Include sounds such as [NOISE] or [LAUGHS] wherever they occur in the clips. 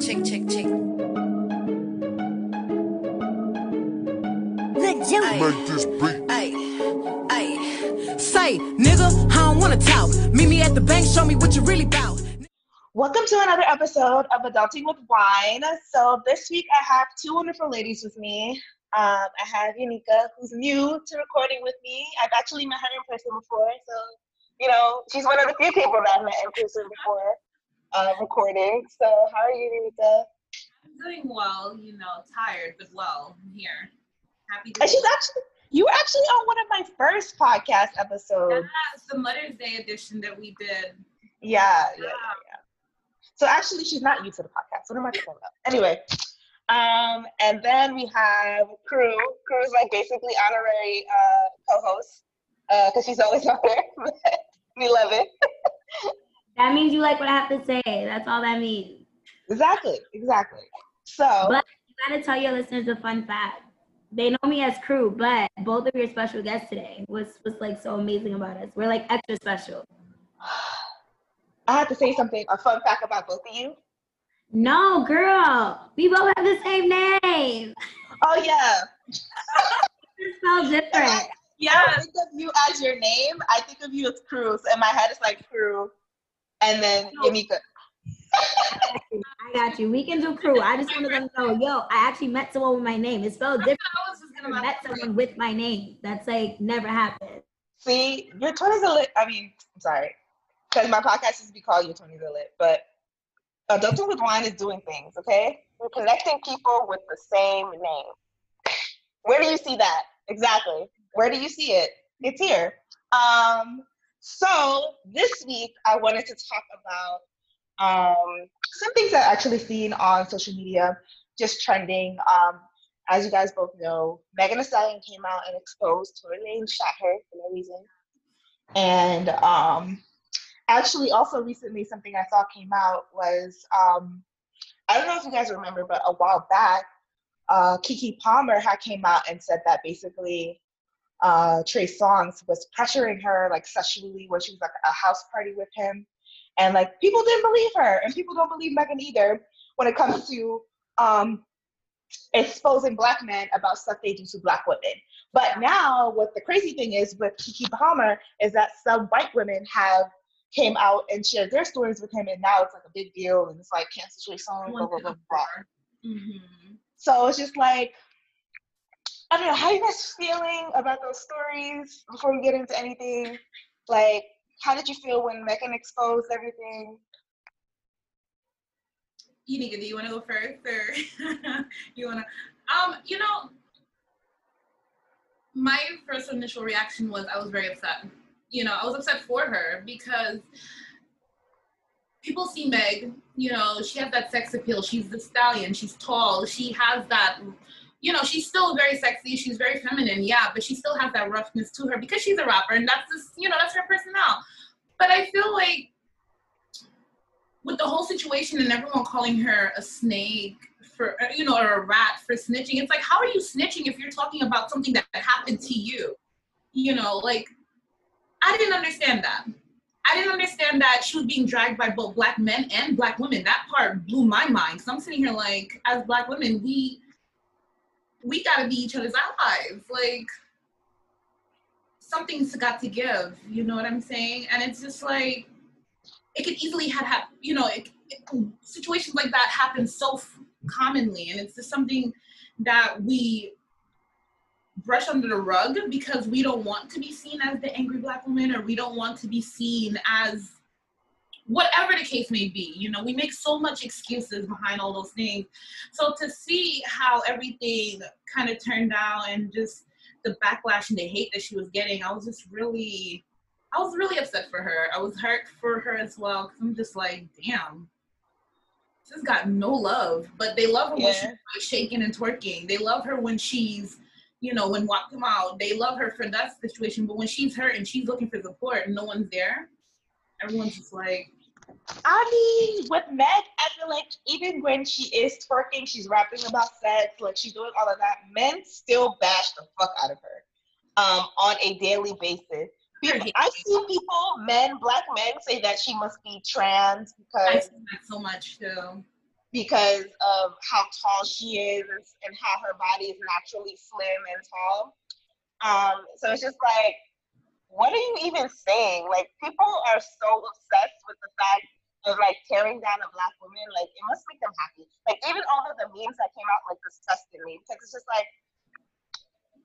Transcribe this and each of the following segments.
Chick, chick, chick. Make this beat. Ay, ay. Say, nigga, I don't wanna talk. Meet me at the bank, show me what you really bout. Welcome to another episode of Adulting with Wine. So this week I have two wonderful ladies with me. Um, I have Yanika, who's new to recording with me. I've actually met her in person before, so you know she's one of the few people that I've met in person before uh, recording. So how are you, Yanika? I'm doing well, you know, tired but well. I'm here. Happy to And she's actually you were actually on one of my first podcast episodes. That's the Mother's Day edition that we did. Yeah, yeah, yeah, yeah. So actually, she's not new to the podcast. What am I talking about? Anyway, um, and then we have Crew. Crew is like basically honorary uh, co-host because she's always [LAUGHS] on there. we love it. [LAUGHS] That means you like what I have to say. That's all that means. Exactly, exactly. So But you gotta tell your listeners a fun fact. They know me as crew, but both of your special guests today was was like so amazing about us. We're like extra special. I have to say something. A fun fact about both of you. No, girl, we both have the same name. Oh yeah. [LAUGHS] It's spelled different. I Yeah. don't think of you as your name. I think of you as Crew. In my head, it's like Crew, and then. Yamika. I got you. We can do crew. I just wanted them to know, yo, I actually met someone with my name. It's spelled different. I was just gonna met someone with my name. That's like never happened. See, your 20s are lit. I mean, I'm sorry. Because my podcast to be called Your 20s are lit. But Adulting with Wine is doing things, okay? We're connecting people with the same name. Where do you see that? Exactly. Where do you see it? It's here. Um, so this week, I wanted to talk about um, some things that I actually seen on social media, just trending. Um, as you guys both know, Megan Thee Stallion came out and exposed Tory Lanez shot her for no reason. And um, actually, also recently, something I saw came out was um, I don't know if you guys remember, but a while back, uh, Keke Palmer had came out and said that basically uh, Trey Songz was pressuring her like sexually when she was like at a house party with him, and like people didn't believe her, and people don't believe Megan either when it comes to um, exposing black men about stuff they do to black women. But now, what the crazy thing is with Keke Palmer is that some white women have came out and shared their stories with him, and now it's like a big deal, and it's like cancel Trey Songz, blah blah blah blah. Mm-hmm. So it's just like I don't know how you guys feeling about those stories before we get into anything. Like, how did you feel when Megan exposed everything? Unica, do you want to go first, or [LAUGHS] you want to? Um, you know, my first initial reaction was I was very upset. You know, I was upset for her because people see Meg. You know, she has that sex appeal. She's the stallion. She's tall. She has that. You know, she's still very sexy. She's very feminine, yeah, but she still has that roughness to her because she's a rapper, and that's just, you know, that's her personnel. But I feel like with the whole situation and everyone calling her a snake for you know or a rat for snitching it's like how are you snitching if you're talking about something that happened to you you know like i didn't understand that i didn't understand that she was being dragged by both black men and black women that part blew my mind because i'm sitting here like as black women we we gotta be each other's allies like something's got to give you know what i'm saying and it's just like it could easily have happened. you know it, it, situations like that happen so f- commonly and it's just something that we brush under the rug because we don't want to be seen as the angry black woman or we don't want to be seen as whatever the case may be you know we make so much excuses behind all those things so to see how everything kind of turned out and just the backlash and the hate that she was getting i was just really I was really upset for her. I was hurt for her as well because I'm just like, damn, she's got no love. But they love her when Yeah. she's shaking and twerking. They love her when she's, you know, when walk them out. They love her for that situation. But when she's hurt and she's looking for support and no one's there, everyone's just like, I mean, with Meg, I feel like even when she is twerking, she's rapping about sex, like she's doing all of that. Men still bash the fuck out of her um, on a daily basis. People, I see people, men, black men, say that she must be trans I because see that so much too. because of how tall she is and how her body is naturally slim and tall. Um, so it's just like, what are you even saying? Like people are so obsessed with the fact of like tearing down a black woman. Like it must make them happy. Like even all of the memes that came out like disgusted me because it's just like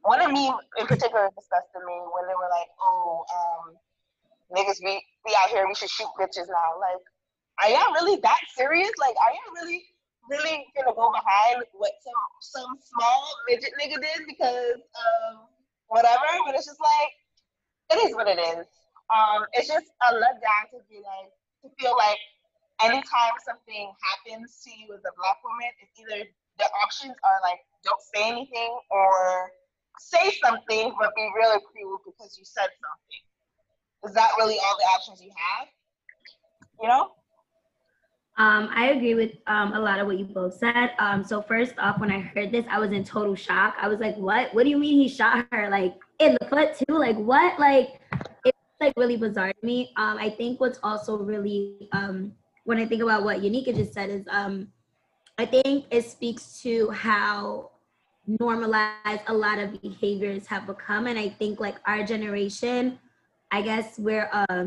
one of meme in particular disgusted me when they were like, oh, um, niggas be, be out here, we should shoot bitches now. Like, are y'all really that serious? Like, are y'all really, really gonna go behind what some some small midget nigga did because of whatever? But it's just like, it is what it is. Um, it's just a letdown to be like, to feel like anytime something happens to you as a black woman, it's either the options are like, don't say anything or say something but be really cruel because you said something. Is that really all the options you have? You know? Um, I agree with um, a lot of what you both said. Um, so first off, when I heard this, I was in total shock. I was like, "What? What do you mean he shot her like in the foot too? Like what? Like it's like really bizarre to me." Um, I think what's also really um, when I think about what Unika just said is um, I think it speaks to how normalized a lot of behaviors have become and i think like our generation i guess we're uh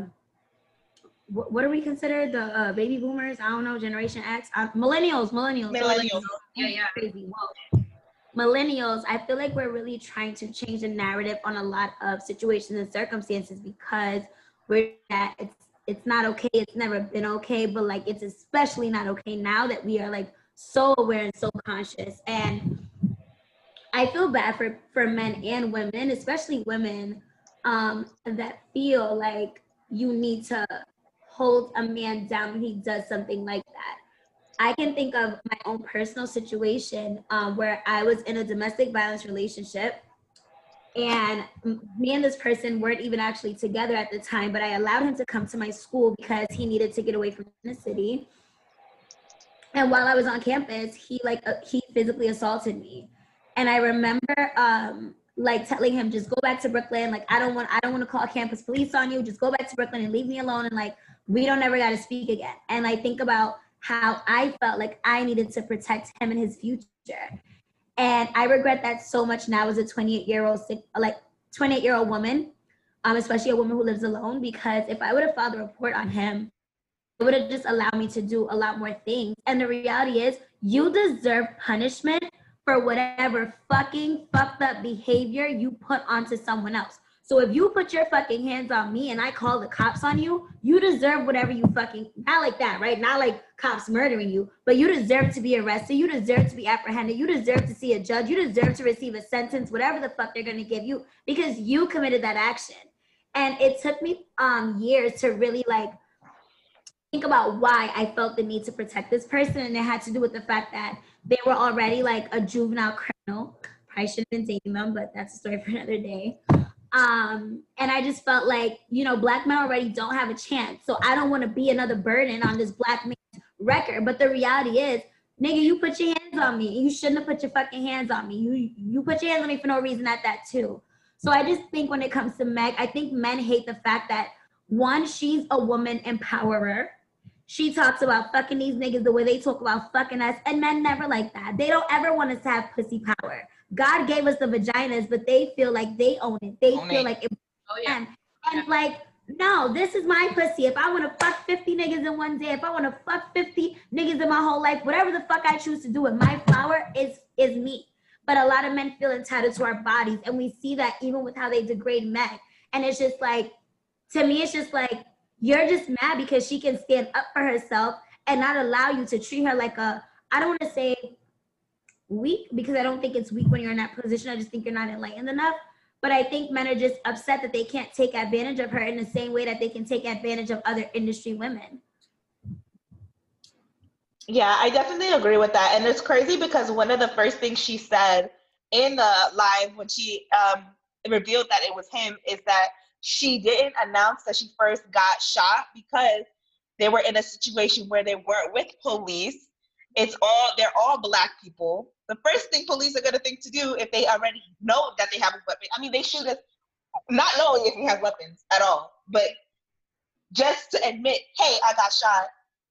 what, what do we consider the uh, baby boomers i don't know generation x uh, millennials millennials Millennials. Yeah, yeah. crazy Whoa. Millennials i feel like we're really trying to change the narrative on a lot of situations and circumstances because we're at it's it's not okay it's never been okay but like it's especially not okay now that we are like so aware and so conscious and I feel bad for for men and women, especially women, um, that feel like you need to hold a man down when he does something like that. I can think of my own personal situation um, where I was in a domestic violence relationship, and me and this person weren't even actually together at the time, but I allowed him to come to my school because he needed to get away from the city. And while I was on campus, he like uh, he physically assaulted me and I remember um, like telling him just go back to Brooklyn. Like I don't want I don't want to call campus police on you. Just go back to Brooklyn and leave me alone. And like we don't ever got to speak again. And I think about how I felt like I needed to protect him and his future. And I regret that so much now as a 28 year old like 28 year old woman, um, especially a woman who lives alone. Because if I would have filed a report on him, it would have just allowed me to do a lot more things. And the reality is, you deserve punishment for whatever fucking fucked up behavior you put onto someone else. So if you put your fucking hands on me and I call the cops on you, you deserve whatever you fucking not like that, right? Not like cops murdering you, but you deserve to be arrested. You deserve to be apprehended. You deserve to see a judge. You deserve to receive a sentence, whatever the fuck they're gonna give you, because you committed that action. And it took me um years to really like think about why I felt the need to protect this person, and it had to do with the fact that they were already like a juvenile criminal. Probably shouldn't have been dating them, but that's a story for another day. Um, and I just felt like, you know, black men already don't have a chance. So I don't want to be another burden on this black man's record. But the reality is, nigga, you put your hands on me. You shouldn't have put your fucking hands on me. You you put your hands on me for no reason at that too. So I just think when it comes to Meg, I think men hate the fact that one, she's a woman empowerer. She talks about fucking these niggas the way they talk about fucking us, and men never like that. They don't ever want us to have pussy power. God gave us the vaginas, but they feel like they own it. They own feel it. like it. Oh yeah. And, and like, no, this is my pussy. If I want to fuck 50 niggas in one day, if I want to fuck 50 niggas in my whole life, whatever the fuck I choose to do with my flower is is me. But a lot of men feel entitled to our bodies, and we see that even with how they degrade men. And it's just like, to me, it's just like you're just mad because she can stand up for herself and not allow you to treat her like a, I don't want to say weak because I don't think it's weak when you're in that position. I just think you're not enlightened enough. But I think men are just upset that they can't take advantage of her in the same way that they can take advantage of other industry women. Yeah, I definitely agree with that. And it's crazy because one of the first things she said in the live when she um, revealed that it was him is that she didn't announce that she first got shot because they were in a situation where they weren't with police. It's all they're all black people. The first thing police are gonna think to do if they already know that they have a weapon. I mean, they shoot us not knowing if we have weapons at all, but just to admit, hey, I got shot,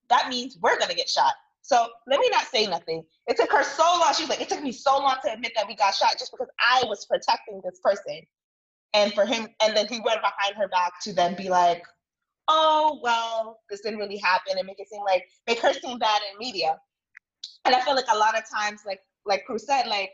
that means we're gonna get shot. So let me not say nothing. It took her so long. She was like, it took me so long to admit that we got shot just because I was protecting this person. And for him, and then he went behind her back to then be like, oh, well, this didn't really happen and make it seem like, make her seem bad in media. And I feel like a lot of times, like, like Cruz said, like,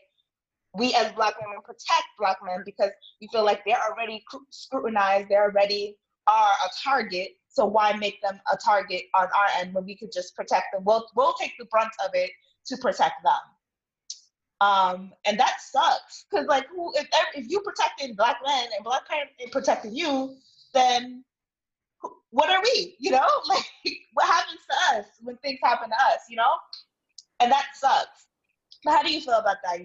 we as black women protect black men because we feel like they're already scrutinized, they already are a target. So why make them a target on our end when we could just protect them? We'll we'll take the brunt of it to protect them. Um, and that sucks because like who if if you protected black men and black men protected you, then what are we? You know, [LAUGHS] like what happens to us when things happen to us? You know, and that sucks. How do you feel about that?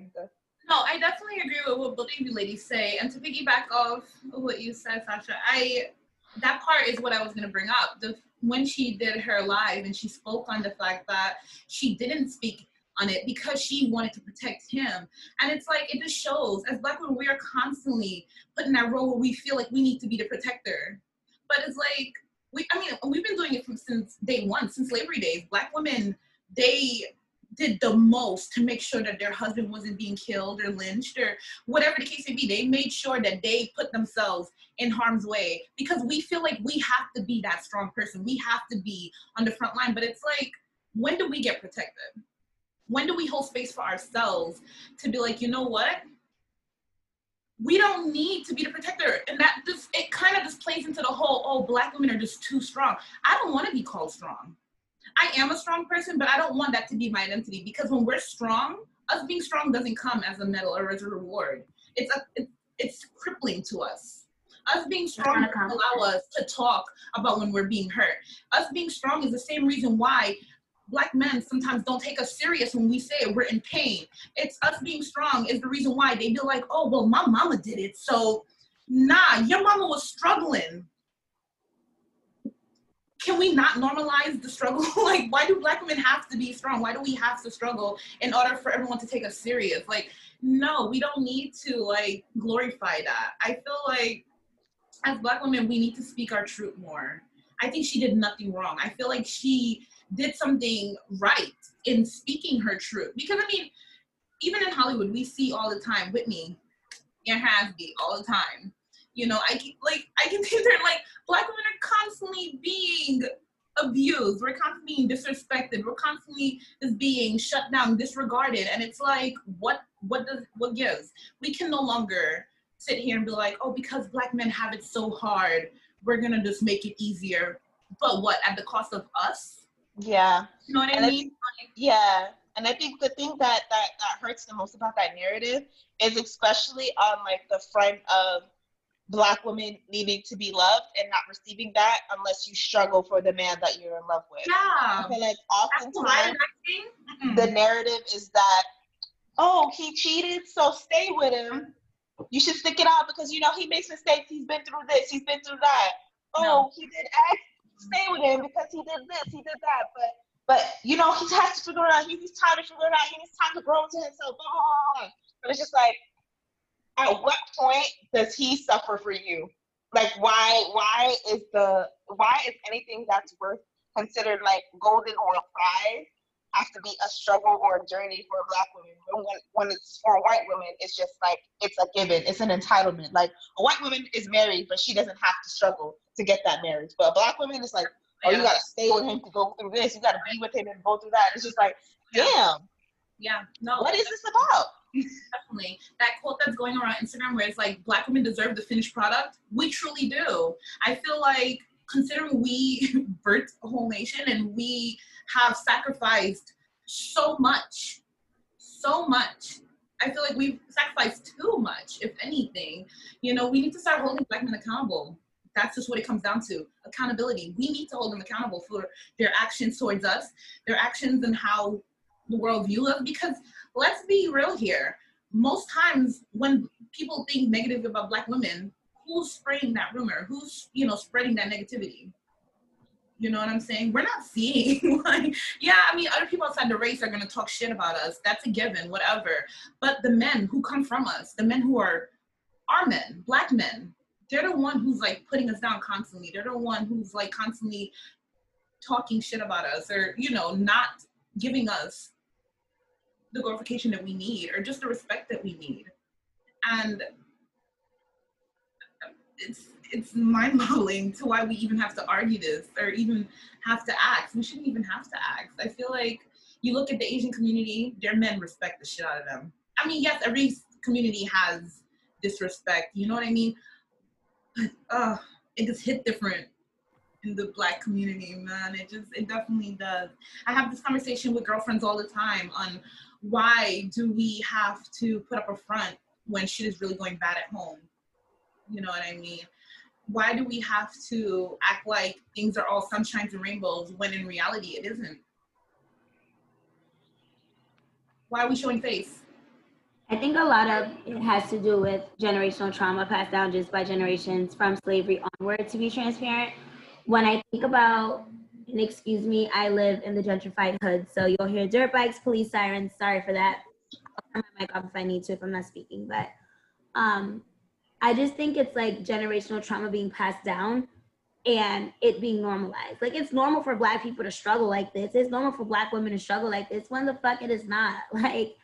No, I definitely agree with what both of you ladies say. And to piggyback off what you said, Sasha, I that part is what I was gonna bring up. The when she did her live and she spoke on the fact that she didn't speak on it because she wanted to protect him. And it's like it just shows as black women we are constantly put in that role where we feel like we need to be the protector. But it's like we I mean we've been doing it from since day one, since slavery days. Black women, they did the most to make sure that their husband wasn't being killed or lynched or whatever the case may be. They made sure that they put themselves in harm's way because we feel like we have to be that strong person. We have to be on the front line. But it's like, when do we get protected? When do we hold space for ourselves to be like, you know what? We don't need to be the protector. And that just, it kind of just plays into the whole, oh, black women are just too strong. I don't want to be called strong. I am a strong person, but I don't want that to be my identity because when we're strong, us being strong doesn't come as a medal or as a reward. It's a, it's, it's crippling to us. Us being strong allow us to talk about when we're being hurt. Us being strong is the same reason why black men sometimes don't take us serious when we say we're in pain. It's us being strong is the reason why they be like, oh, well, my mama did it. So, nah, your mama was struggling can we not normalize the struggle? [LAUGHS] like, why do black women have to be strong? Why do we have to struggle in order for everyone to take us serious? Like, no, we don't need to like glorify that. I feel like as black women, we need to speak our truth more. I think she did nothing wrong. I feel like she did something right in speaking her truth. Because I mean, even in Hollywood, we see all the time Whitney and Hasby all the time you know, I can like I can [LAUGHS] see there like black women are constantly being abused. We're constantly being disrespected. We're constantly just being shut down, disregarded. And it's like, what what does what gives? We can no longer sit here and be like, oh, because black men have it so hard, we're gonna just make it easier. But what at the cost of us? Yeah. You know what and I mean? Yeah. And I think the thing that, that that hurts the most about that narrative is especially on like the front of black women needing to be loved and not receiving that unless you struggle for the man that you're in love with. Yeah. I feel like oftentimes the narrative is that, oh, he cheated, so stay with him. You should stick it out because you know he makes mistakes. He's been through this, he's been through that. Oh, no. he did X. Stay with him because he did this, he did that. But but you know he has to figure it out. He needs time to figure it out. He needs time to grow into himself. Blah, blah, blah. But it's just like at what point does he suffer for you? Like why why is the why is anything that's worth considered like golden or a prize have to be a struggle or a journey for a black women. When, when it's for a white woman, it's just like it's a given, it's an entitlement. Like a white woman is married, but she doesn't have to struggle to get that marriage. But a black woman is like, oh, you gotta stay with him to go through this, you gotta be with him and go through that. It's just like, damn. Yeah, no. What is this about? Definitely. That quote that's going around Instagram where it's like black women deserve the finished product. We truly do. I feel like considering we [LAUGHS] birthed a whole nation and we have sacrificed so much, so much. I feel like we've sacrificed too much, if anything. You know, we need to start holding black men accountable. That's just what it comes down to. Accountability. We need to hold them accountable for their actions towards us, their actions and how the world views us. Because let's be real here. Most times when people think negative about black women, who's spreading that rumor? Who's, you know, spreading that negativity? You know what I'm saying? We're not seeing [LAUGHS] like, yeah, I mean, other people outside the race are gonna talk shit about us. That's a given, whatever. But the men who come from us, the men who are our men, black men, they're the one who's like putting us down constantly. They're the one who's like constantly talking shit about us or, you know, not giving us the glorification that we need or just the respect that we need. And it's it's mind-boggling to why we even have to argue this or even have to ask. We shouldn't even have to ask. I feel like you look at the Asian community, their men respect the shit out of them. I mean, yes, every community has disrespect, you know what I mean? But uh it just hit different in the black community, man. It just it definitely does. I have this conversation with girlfriends all the time on why do we have to put up a front when shit is really going bad at home? You know what I mean? Why do we have to act like things are all sunshines and rainbows when in reality it isn't? Why are we showing face? I think a lot of it has to do with generational trauma passed down just by generations from slavery onward, to be transparent. When I think about, and excuse me, I live in the gentrified hood, so you'll hear dirt bikes, police sirens. Sorry for that. I'll turn my mic off if I need to if I'm not speaking. But um, I just think it's like generational trauma being passed down and it being normalized. Like it's normal for black people to struggle like this. It's normal for black women to struggle like this. When the fuck it is not. [LAUGHS] Like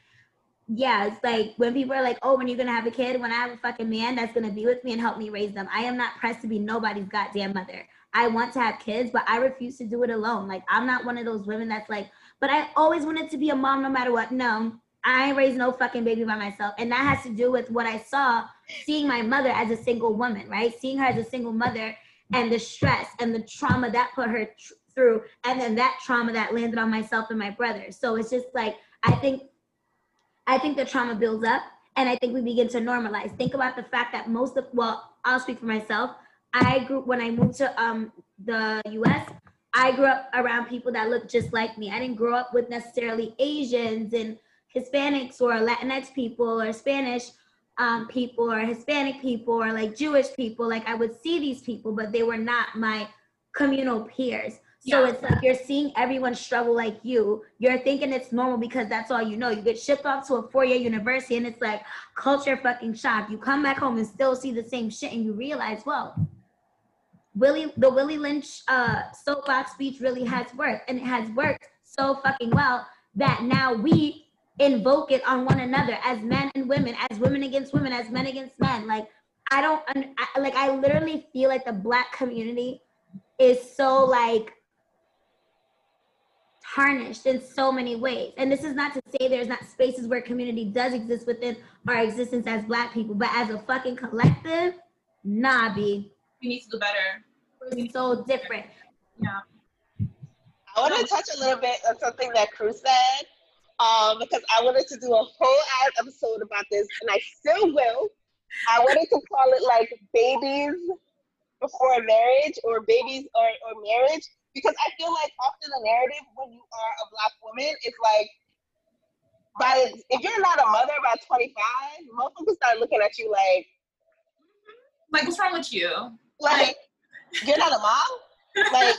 yeah, it's like when people are like, oh, when you're gonna have a kid, when I have a fucking man that's gonna be with me and help me raise them. I am not pressed to be nobody's goddamn mother. I want to have kids, but I refuse to do it alone. Like I'm not one of those women that's like, but I always wanted to be a mom no matter what. No, I ain't raised no fucking baby by myself. And that has to do with what I saw seeing my mother as a single woman, right? Seeing her as a single mother and the stress and the trauma that put her tr- through, and then that trauma that landed on myself and my brother. So it's just like, I think I think the trauma builds up and I think we begin to normalize. Think about the fact that most of, well, I'll speak for myself. I grew, when I moved to um, the US, I grew up around people that looked just like me. I didn't grow up with necessarily Asians and Hispanics or Latinx people or Spanish um, people or Hispanic people or like Jewish people. Like I would see these people, but they were not my communal peers. So yeah. it's like you're seeing everyone struggle like you. You're thinking it's normal because that's all you know. You get shipped off to a four-year university and it's like culture fucking shock. You come back home and still see the same shit and you realize, well, Willie the Willie Lynch uh soapbox speech really has worked and it has worked so fucking well that now we invoke it on one another as men and women, as women against women, as men against men. Like I don't I, like I literally feel like the black community is so like tarnished in so many ways. And this is not to say there's not spaces where community does exist within our existence as black people, but as a fucking collective, nah. We need to do better. We're so different. Yeah. I want to touch a little bit on something that Cruz said, um, because I wanted to do a whole ass episode about this, and I still will. I wanted to call it like babies before marriage or babies or, or marriage because I feel like often the narrative when you are a black woman is like by if you're not a mother by 25, most people start looking at you like like what's wrong with you? Like you're not a mom? like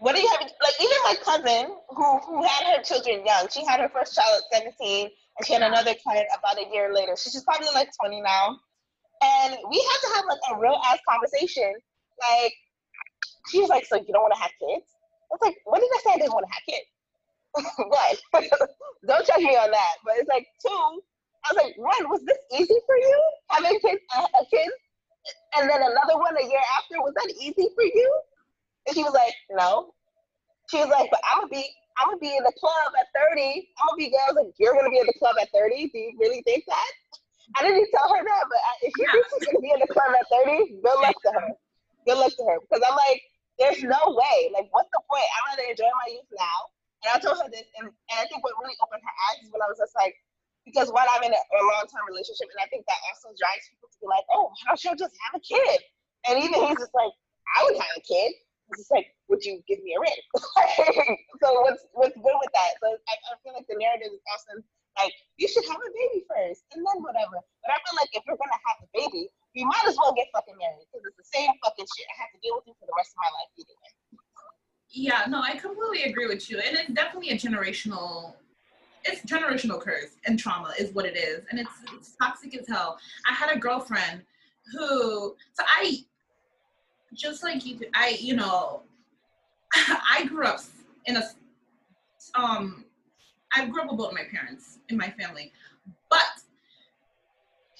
what do you have like even my cousin who who had her children young, she had her first child at 17 and she had another child about a year later. So she's probably like 20 now. And we had to have like a real ass conversation. Like she was like, so you don't want to have kids? I was like, what did I say I didn't want to have kids? [LAUGHS] what? [LAUGHS] don't judge me on that. But it's like, two, I was like, one, was this easy for you? Having kids, a kid? And then another one a year after, was that easy for you? And she was like, no. She was like, but I'm gonna be, I'm gonna be in the club at 30. I'm gonna be, girls like, you're gonna be in the club at 30? Do you really think that? I didn't tell her that, but if she thinks she's gonna be in the club at 30, good luck to her. Good luck to her. Because I'm like, there's no way. Like, what's the point? I'd rather enjoy my youth now. And I told her this, and, and I think what really opened her eyes is when I was just like, because while I'm in a, a long term relationship, and I think that also drives people to be like, oh, how should I just have a kid? And even he's just like, I would have a kid. It's just like, would you give me a ring? [LAUGHS] so what's what's good with that? So I, I feel like the narrative is often like, you should have a baby first, and then whatever. But I feel like if you're gonna have a baby, you might as well get fucking married because it's the same fucking shit. I have to deal with it for the rest of my life either way. Yeah, no, I completely agree with you. And it's definitely a generational it's generational curse and trauma is what it is. And it's it's toxic as hell. I had a girlfriend who so I just like you I you know [LAUGHS] I grew up in a um, I grew up with both my parents in my family, but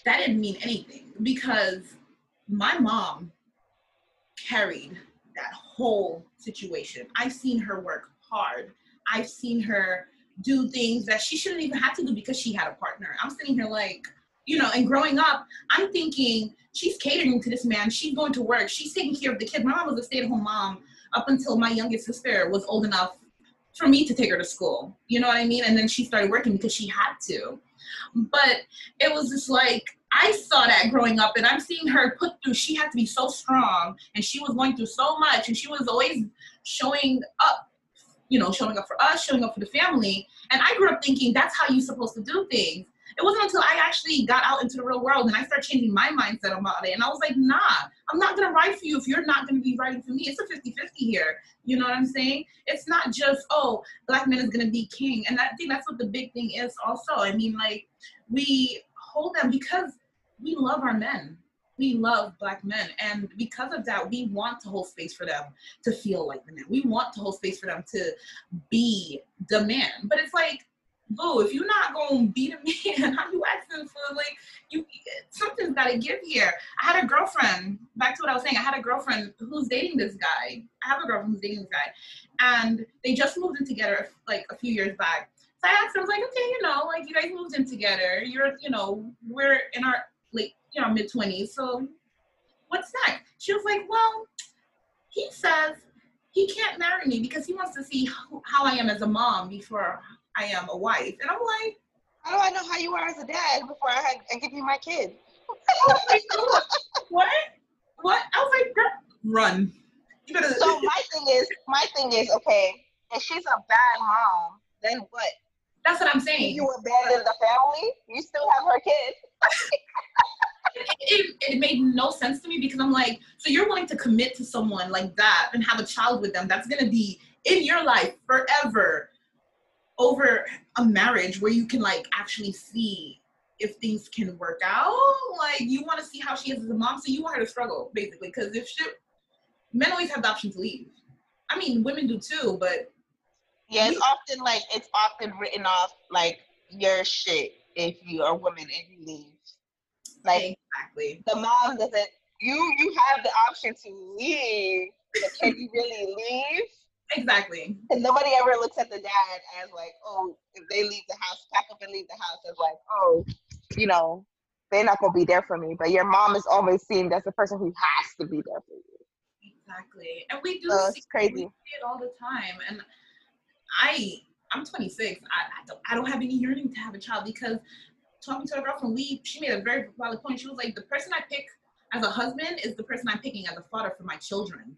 that didn't mean anything because my mom carried that whole situation. I've seen her work hard. I've seen her do things that she shouldn't even have to do because she had a partner. I'm sitting here like, you know, and growing up, I'm thinking she's catering to this man. She's going to work. She's taking care of the kids. My mom was a stay-at-home mom up until my youngest sister was old enough for me to take her to school. You know what I mean? And then she started working because she had to. But it was just like I saw that growing up, and I'm seeing her put through. She had to be so strong, and she was going through so much, and she was always showing up. You know, showing up for us, showing up for the family. And I grew up thinking that's how you're supposed to do things it wasn't until I actually got out into the real world and I started changing my mindset about it. And I was like, nah, I'm not gonna write for you if you're not gonna be writing for me. It's a 50 50 here. You know what I'm saying? It's not just, oh, black men is gonna be king. And I think that's what the big thing is also. I mean, like, we hold them because we love our men. We love black men. And because of that, we want to hold space for them to feel like the man. We want to hold space for them to be the man. But it's like, boo, if you're not gonna be the [LAUGHS] man, how you asking for like you something's gotta give here. I had a girlfriend, back to what I was saying, I had a girlfriend who's dating this guy. I have a girlfriend who's dating this guy. And they just moved in together like a few years back. So I asked her, I was like, okay, you know, like you guys moved in together. You're, you know, we're in our like, you know, mid twenties. So what's next? She was like, well, he says he can't marry me because he wants to see how I am as a mom before I am a wife. And I'm like, how do I know how you are as a dad before I, had, I give you my kid? what? What? I was like, run. So my thing is, my thing is, okay, if she's a bad mom, then what? That's what I'm saying. You abandon the family. You still have her kid. It, it, it, made no sense to me because I'm like, so you're willing to commit to someone like that and have a child with them that's gonna be in your life forever over a marriage where you can like actually see if things can work out. Like you want to see how she is as a mom, so you want her to struggle basically. Because if she, men always have the option to leave. I mean, women do too, but yeah, it's often like it's often written off like your shit if you are a woman and you leave. Like exactly, the mom doesn't. You you have the option to leave, but can you really leave? Exactly. And nobody ever looks at the dad as like, oh, if they leave the house, pack up and leave the house as like, oh, you know, they're not gonna be there for me. But your mom is always seen as the person who has to be there for you. Exactly. And we do so see, crazy. We see it all the time. And I I'm 26. I, I don't I don't have any yearning to have a child because talking to a girlfriend, we she made a very valid point. She was like, the person I pick as a husband is the person I'm picking as a father for my children.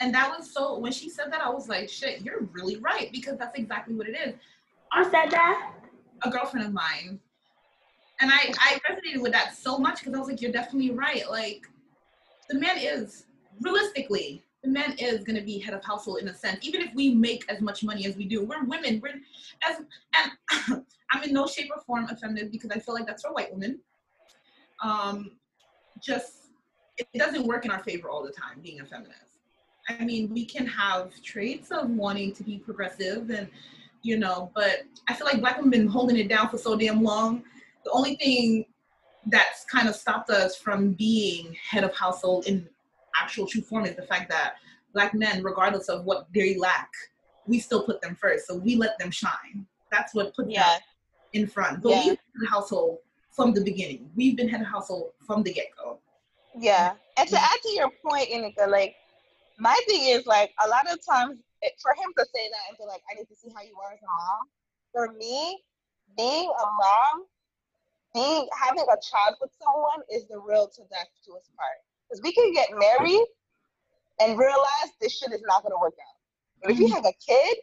And that was so, when she said that, I was like, shit, you're really right, because that's exactly what it is. Who said that? A girlfriend of mine. And I, I resonated with that so much because I was like, you're definitely right. Like, the man is, realistically, man is going to be head of household in a sense, even if we make as much money as we do. We're women. We're as and [COUGHS] I'm in no shape or form a feminist because I feel like that's for white women. Um, just it doesn't work in our favor all the time being a feminist. I mean, we can have traits of wanting to be progressive and, you know, but I feel like black women been holding it down for so damn long. The only thing that's kind of stopped us from being head of household in actual true form is the fact that black men, regardless of what they lack, we still put them first. So we let them shine. That's what put yeah. them in front. But yeah. we've been household from the beginning. We've been head of household from the get go. Yeah. And to add to your point, Inika, like my thing is like a lot of times it, for him to say that and be like, I need to see how you are as a mom. For me, being a mom, being having a child with someone is the real to death to us part. Because we can get married and realize this shit is not gonna work out. But if you have a kid,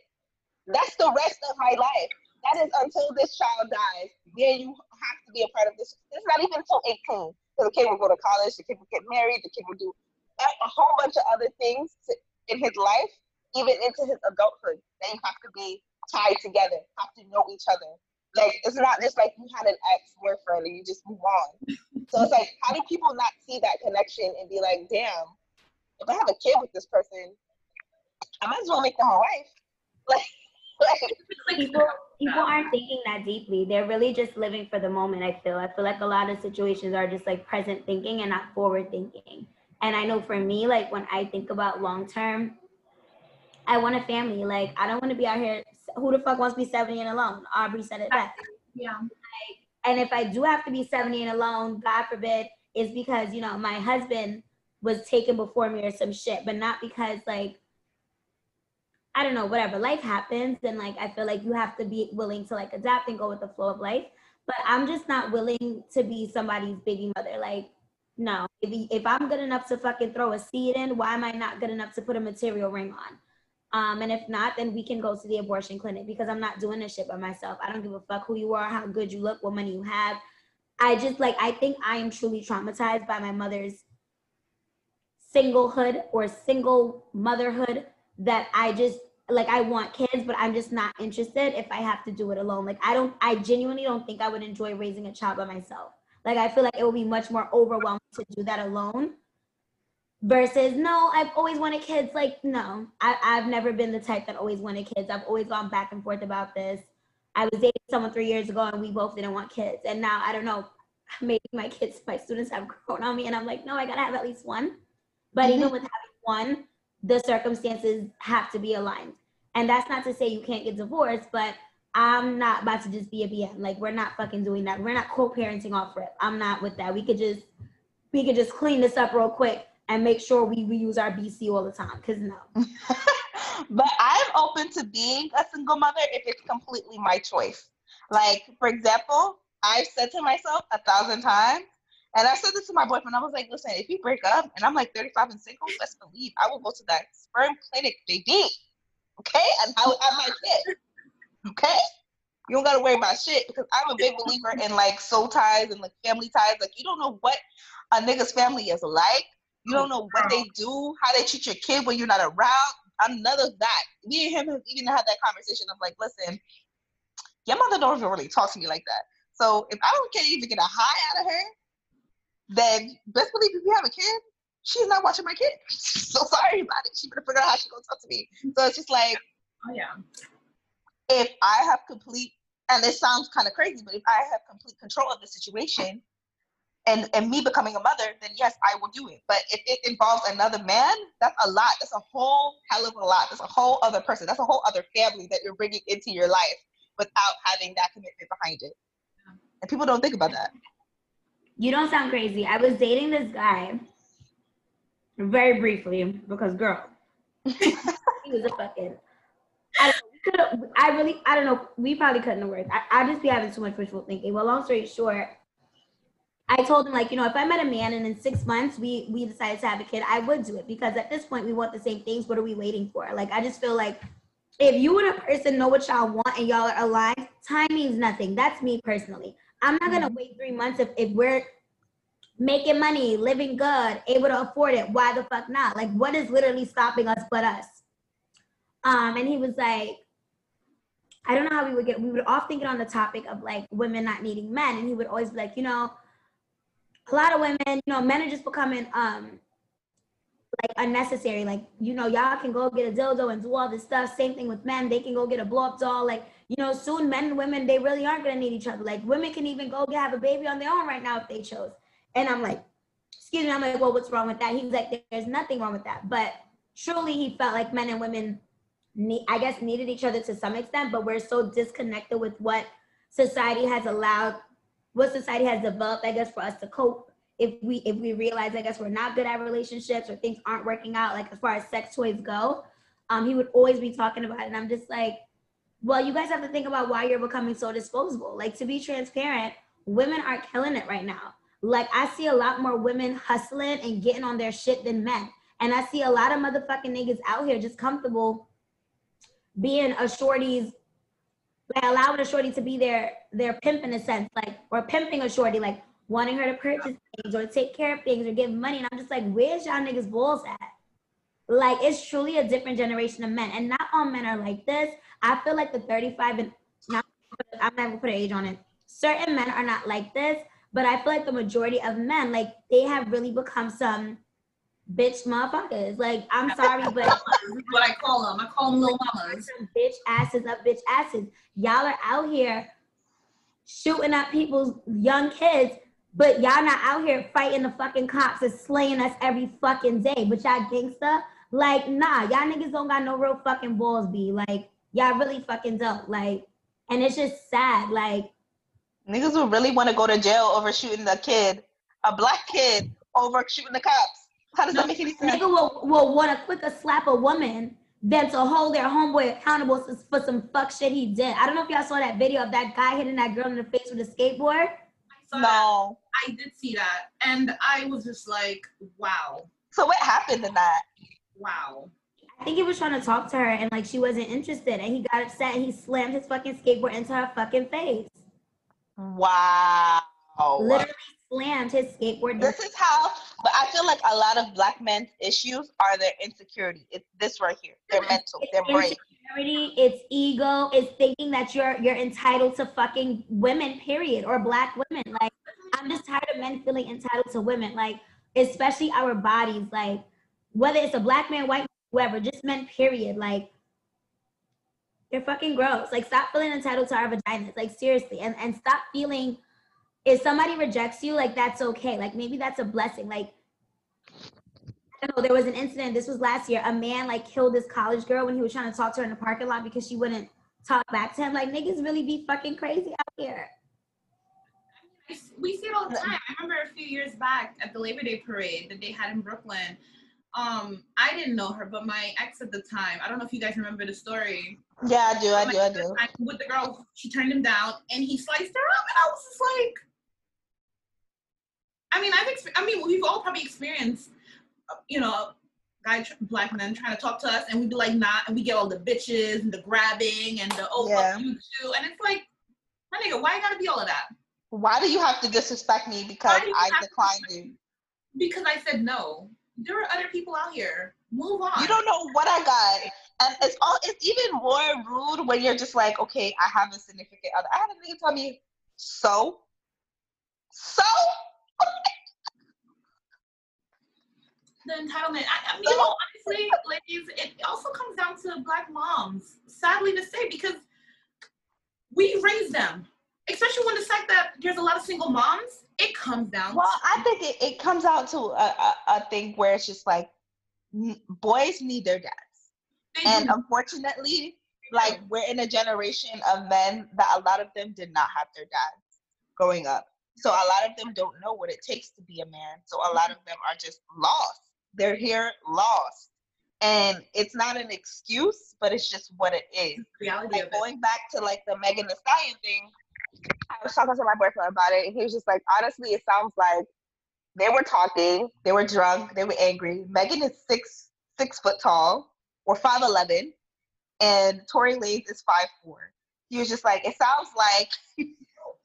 that's the rest of my life. That is until this child dies. Then you have to be a part of this. It's not even until 18. Because the kid will go to college, the kid will get married, the kid will do a whole bunch of other things to, in his life, even into his adulthood. They have to be tied together, have to know each other. Like it's not just like you had an ex boyfriend and you just move on. So it's like, how do people not see that connection and be like, damn, if I have a kid with this person, I might as well make them my wife. [LAUGHS] Like, like people people aren't thinking that deeply. They're really just living for the moment. I feel. I feel like a lot of situations are just like present thinking and not forward thinking. And I know for me, like when I think about long term, I want a family. Like I don't want to be out here. Who the fuck wants to be seventy and alone? Aubrey said it best. Yeah. Like, and if I do have to be seventy and alone, God forbid, is because you know my husband was taken before me or some shit, but not because like I don't know, whatever. Life happens, and like I feel like you have to be willing to like adapt and go with the flow of life. But I'm just not willing to be somebody's baby mother. Like, no. If if I'm good enough to fucking throw a seed in, why am I not good enough to put a material ring on? Um, and if not, then we can go to the abortion clinic because I'm not doing this shit by myself. I don't give a fuck who you are, how good you look, what money you have. I just like I think I am truly traumatized by my mother's singlehood or single motherhood that I just like I want kids, but I'm just not interested if I have to do it alone. Like I don't I genuinely don't think I would enjoy raising a child by myself. Like I feel like it would be much more overwhelming to do that alone. Versus no, I've always wanted kids. Like, no, I, I've never been the type that always wanted kids. I've always gone back and forth about this. I was dating someone three years ago and we both didn't want kids. And now I don't know, [LAUGHS] maybe my kids, my students have [LAUGHS] grown on me and I'm like, no, I gotta have at least one. But even mm-hmm. with having one, the circumstances have to be aligned. And that's not to say you can't get divorced, but I'm not about to just be a BM. Like we're not fucking doing that. We're not co-parenting off rip. I'm not with that. We could just we could just clean this up real quick and make sure we reuse our BC all the time. Cause no. [LAUGHS] but I'm open to being a single mother if it's completely my choice. Like, for example, I've said to myself a thousand times, and I said this to my boyfriend. I was like, listen, if you break up and I'm like 35 and single, best believe I will go to that sperm clinic, baby. Okay? And I will have my kid. Okay? You don't gotta worry about shit because I'm a big believer in like soul ties and like family ties. Like you don't know what a nigga's family is like. You don't know what they do, how they treat your kid when you're not around. I'm none of that. Me and him have even had that conversation of like, listen, your mother don't even really talk to me like that. So if I don't can't even get a high out of her, then best believe if you have a kid, she's not watching my kid. [LAUGHS] so sorry about it. She better figure out how she gonna talk to me. So it's just like, Oh yeah. if I have complete, and it sounds kind of crazy, but if I have complete control of the situation, and and me becoming a mother, then yes, I will do it. But if it involves another man, that's a lot. That's a whole hell of a lot. That's a whole other person. That's a whole other family that you're bringing into your life without having that commitment behind it. And people don't think about that. You don't sound crazy. I was dating this guy very briefly because girl, [LAUGHS] he was a fucking. I, I really, I don't know. We probably couldn't have worked. I, I just be having too much wishful thinking. Well, long story short, I told him like, you know, if I met a man and in six months we we decided to have a kid, I would do it because at this point we want the same things. What are we waiting for? Like, I just feel like if you and a person know what y'all want and y'all are aligned, time means nothing. That's me personally. I'm not gonna wait three months if, if we're making money, living good, able to afford it. Why the fuck not? Like, what is literally stopping us but us? Um, and he was like, I don't know how we would get. We would often get on the topic of like women not needing men, and he would always be like, you know, a lot of women, you know, men are just becoming um like unnecessary. Like, you know, y'all can go get a dildo and do all this stuff. Same thing with men. They can go get a blow up doll. Like, you know, soon men and women, they really aren't gonna need each other. Like women can even go get, have a baby on their own right now if they chose. And I'm like, excuse me, I'm like, well, what's wrong with that? He's like, there's nothing wrong with that. But truly he felt like men and women need, I guess needed each other to some extent, but we're so disconnected with what society has allowed, what society has developed, I guess, for us to cope if we if we realize I guess we're not good at relationships or things aren't working out, like as far as sex toys go, um, he would always be talking about it. And I'm just like, well, you guys have to think about why you're becoming so disposable. Like to be transparent, women are killing it right now. Like I see a lot more women hustling and getting on their shit than men. And I see a lot of motherfucking niggas out here just comfortable being a shorty's like allowing a shorty to be their their pimp in a sense, like or pimping a shorty, like wanting her to purchase things or take care of things or give money. And I'm just like, where's y'all niggas balls at? Like it's truly a different generation of men. And not all men are like this. I feel like the 35 and not, I'm not gonna put an age on it. Certain men are not like this, but I feel like the majority of men, like they have really become some bitch motherfuckers. Like, I'm sorry, but what I call them. I call them little mamas. bitch asses up bitch asses. Y'all are out here shooting up people's young kids, but y'all not out here fighting the fucking cops and slaying us every fucking day. But y'all gangsta, like, nah, y'all niggas don't got no real fucking balls, be like, y'all really fucking don't. Like, and it's just sad. Like, Niggas who really want to go to jail over shooting a kid, a black kid, over shooting the cops. How does that make any sense? nigga will, will want to quicker slap a woman than to hold their homeboy accountable for, for some fuck shit he did. I don't know if y'all saw that video of that guy hitting that girl in the face with a skateboard. I saw that. No. I did see that, and I was just like, wow, So what happened in that? wow. I think he was trying to talk to her and like she wasn't interested and he got upset and he slammed his fucking skateboard into her fucking face. Wow. Literally slammed his skateboard. This is how, but I feel like a lot of black men's issues are their insecurity. It's this right here. Their mental, their brain. insecurity, it's ego, it's thinking that you're you're entitled to fucking women, period, or black women. Like I'm just tired of men feeling entitled to women, like especially our bodies, like whether it's a black man, white, man, whoever, just men, period. Like you're fucking gross. Like stop feeling entitled to our vaginas, like seriously, and and stop feeling if somebody rejects you, like that's okay. Like maybe that's a blessing. Like I don't know, there was an incident, this was last year. A man like killed this college girl when he was trying to talk to her in the parking lot because she wouldn't talk back to him. Like niggas really be fucking crazy out here. I s- We see it all the time. I remember a few years back at the Labor Day parade that they had in Brooklyn. Um, I didn't know her, but my ex at the time, I don't know if you guys remember the story. Yeah, I do. I do. I do. I- With the girl, she turned him down and he sliced her up, and I was just like, I mean, I've experienced, I mean, we've all probably experienced, you know, guy, tr- black men trying to talk to us, and we'd be like, nah, and we get all the bitches and the grabbing and the oh, Yeah. fuck you too, and it's like, my nigga, why you gotta be all of that? Why do you have to disrespect me because Why do you I declined you? Because I said no. There are other people out here. Move on. You don't know what I got. And it's all it's even more rude when you're just like, okay, I have a significant other. I had a nigga tell me, so? So? The entitlement. I, I mean, you oh. know, honestly, ladies, it also comes down to black moms. Sadly to say, because we raise them, especially when the fact that there's a lot of single moms. It comes down. Well, I think it, it comes out to a, a, a thing where it's just like n- boys need their dads. they And do. unfortunately, like we're in a generation of men that a lot of them did not have their dads growing up. So a lot of them don't know what it takes to be a man. So a lot of them are just lost. They're here lost. And it's not an excuse, but it's just what it is. reality Like of it. going back to like the Megan Thee Stallion thing, I was talking to my boyfriend about it, and he was just like, honestly, it sounds like they were talking, they were drunk, they were angry. Megan is six six foot tall or five eleven, and Tory Lanez is five four. He was just like, it sounds like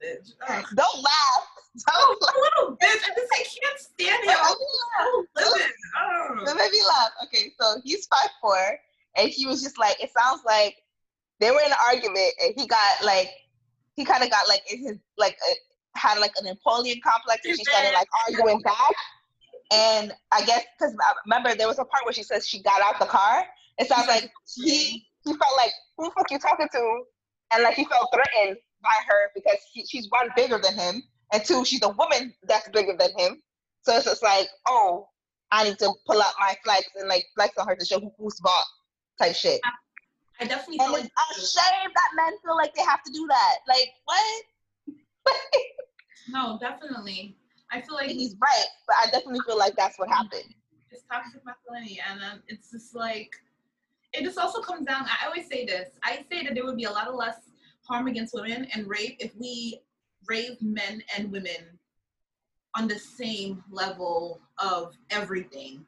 bitch. Ugh. don't laugh, [LAUGHS] Oh, don't laugh. little bitch. I just I can't stand him. I'm so livid. That made me laugh. Okay, so he's five four, and he was just like, it sounds like they were in an argument, and he got like, he kind of got like in his like uh, had like an Napoleon complex, and she started like arguing back. And I guess because remember there was a part where she says she got out the car. It sounds like he he felt like who the fuck you talking to, and like he felt threatened by her because he, she's one bigger than him, and two she's a woman that's bigger than him. So it's just like oh I need to pull out my flex and like flex on her to show who, who's boss type shit. I definitely And it's like a shame that men feel like they have to do that. Like what? [LAUGHS] no, definitely. I feel like He's right, but I definitely feel like that's what happened. it's toxic masculinity and um, it's just like it just also comes down i always say this i say that there would be a lot of less harm against women and rape if we raised men and women on the same level of everything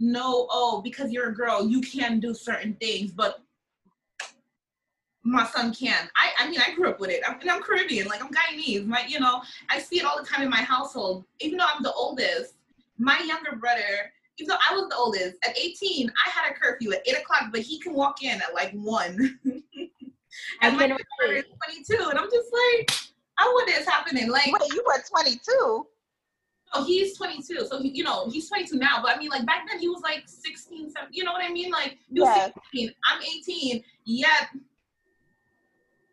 no oh because you're a girl you can do certain things but my son can. I, I mean, I grew up with it. I'm, and I'm Caribbean, like I'm Guyanese. My, you know, I see it all the time in my household. Even though I'm the oldest, my younger brother, even though I was the oldest, at 18, I had a curfew at 8 o'clock, but he can walk in at like 1. [LAUGHS] I and my brother is 22, and I'm just like, I wonder what's happening. Like, Wait, you were 22. Oh, he's 22. So, he, you know, he's 22 now. But I mean, like, back then he was like 16, 17. You know what I mean? Like, he was Yeah. 16. I'm 18. Yet,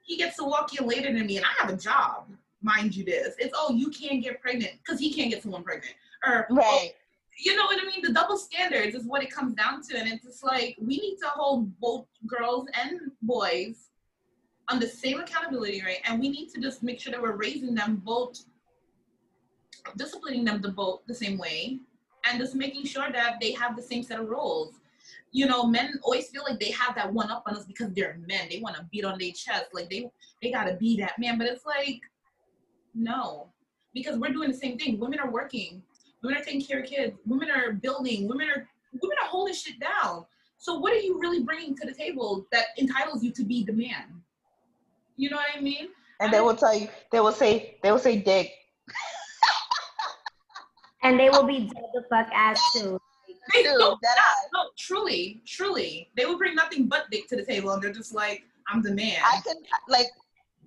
he gets to walk in later than me. And I have a job, mind you this. It's, oh, you can't get pregnant because he can't get someone pregnant. Or, oh, Right. you know what I mean? The double standards is what it comes down to. And it's just like, we need to hold both girls and boys on the same accountability rate. And we need to just make sure that we're raising them both, disciplining them the both the same way, and just making sure that they have the same set of roles. You know, men always feel like they have that one up on us because they're men. They want to beat on their chest, like they they gotta be that man. But it's like, no, because we're doing the same thing. Women are working. Women are taking care of kids. Women are building. Women are women are holding shit down. So what are you really bringing to the table that entitles you to be the man? You know what I mean? And they will tell you, they will say, they will say dick. [LAUGHS] And they will be dead the fuck ass too. They Dude, don't- that no, truly, truly, they will bring nothing but dick to the table, and they're just like, "I'm the man." I can, like,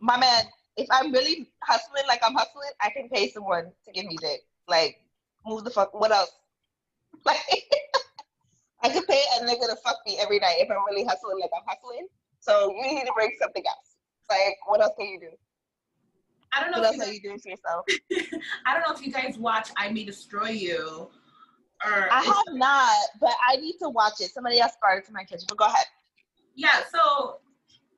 my man, if I'm really hustling like I'm hustling, I can pay someone to give me dick. Like, move the fuck, what else? [LAUGHS] Like, [LAUGHS] I can pay a nigga to fuck me every night if I'm really hustling like I'm hustling. So you need to bring something else. Like, what else can you do? I don't know. What If else you are you doing for yourself? [LAUGHS] I don't know if you guys watch "I May Destroy You," or I have not, but I need to watch it. Somebody else brought it to my attention, but go ahead. yeah. So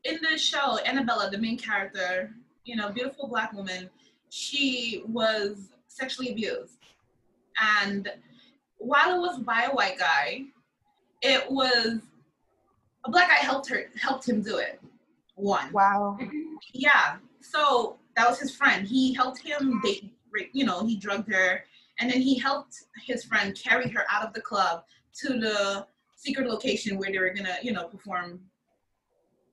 in the show, Arabella, the main character, you know, beautiful black woman, she was sexually abused, and while it was by a white guy, it was a black guy helped her helped him do it. One. Wow. [LAUGHS] Yeah. So that was his friend. He helped him date, you know, he drugged her, and then he helped his friend carry her out of the club to the secret location where they were gonna, you know, perform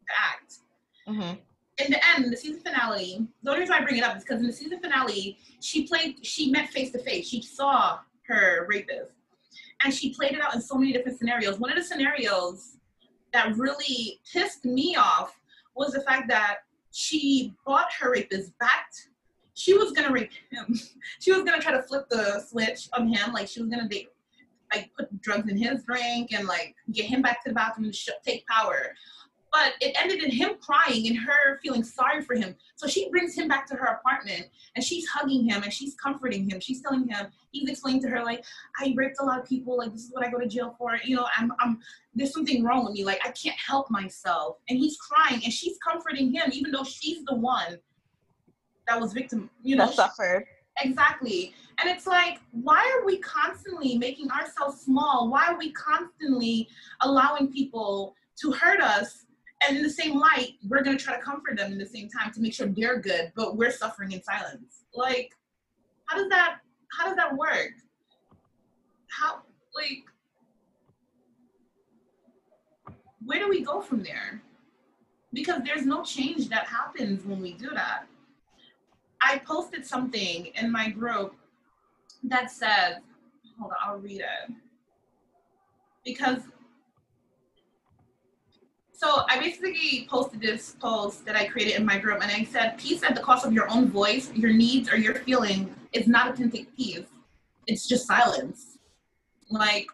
the act. hmm In the end, the season finale, the only reason I bring it up is because in the season finale, she played, she met face to face. She saw her rapist, and she played it out in so many different scenarios. One of the scenarios that really pissed me off was the fact that she brought her rapist back. She was gonna rape him. [LAUGHS] She was gonna try to flip the switch on him. Like she was gonna date, like put drugs in his drink and like get him back to the bathroom and sh- take power. But it ended in him crying and her feeling sorry for him. So she brings him back to her apartment and she's hugging him and she's comforting him. She's telling him, he's explaining to her like, I raped a lot of people. Like this is what I go to jail for. You know, I'm, I'm there's something wrong with me. Like I can't help myself. And he's crying and she's comforting him, even though she's the one that was victim. You know, That suffered. Exactly. And it's like, why are we constantly making ourselves small? Why are we constantly allowing people to hurt us? And in the same light, we're to try to comfort them in the same time to make sure they're good, but we're suffering in silence. Like, how does that, how does that work? How, like, where do we go from there? Because there's no change that happens when we do that. I posted something in my group that says, hold on, I'll read it. Because, so I basically posted this post that I created in my group and I said, peace at the cost of your own voice, your needs, or your feeling is not authentic peace. It's just silence. Like,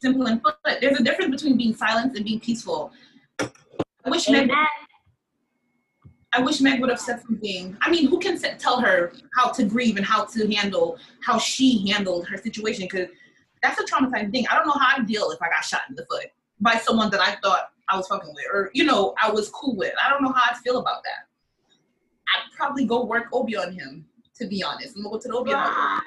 simple and put, there's a difference between being silent and being peaceful. I wish Meg I wish Meg would have said something. I mean, who can tell her how to grieve and how to handle how she handled her situation? Because that's a traumatizing thing. I don't know how I'd deal if I got shot in the foot by someone that I thought I was fucking with, or you know, I was cool with. I don't know how I'd feel about that. I'd probably go work Obi on him. To be honest, I'm gonna go to the Obi. on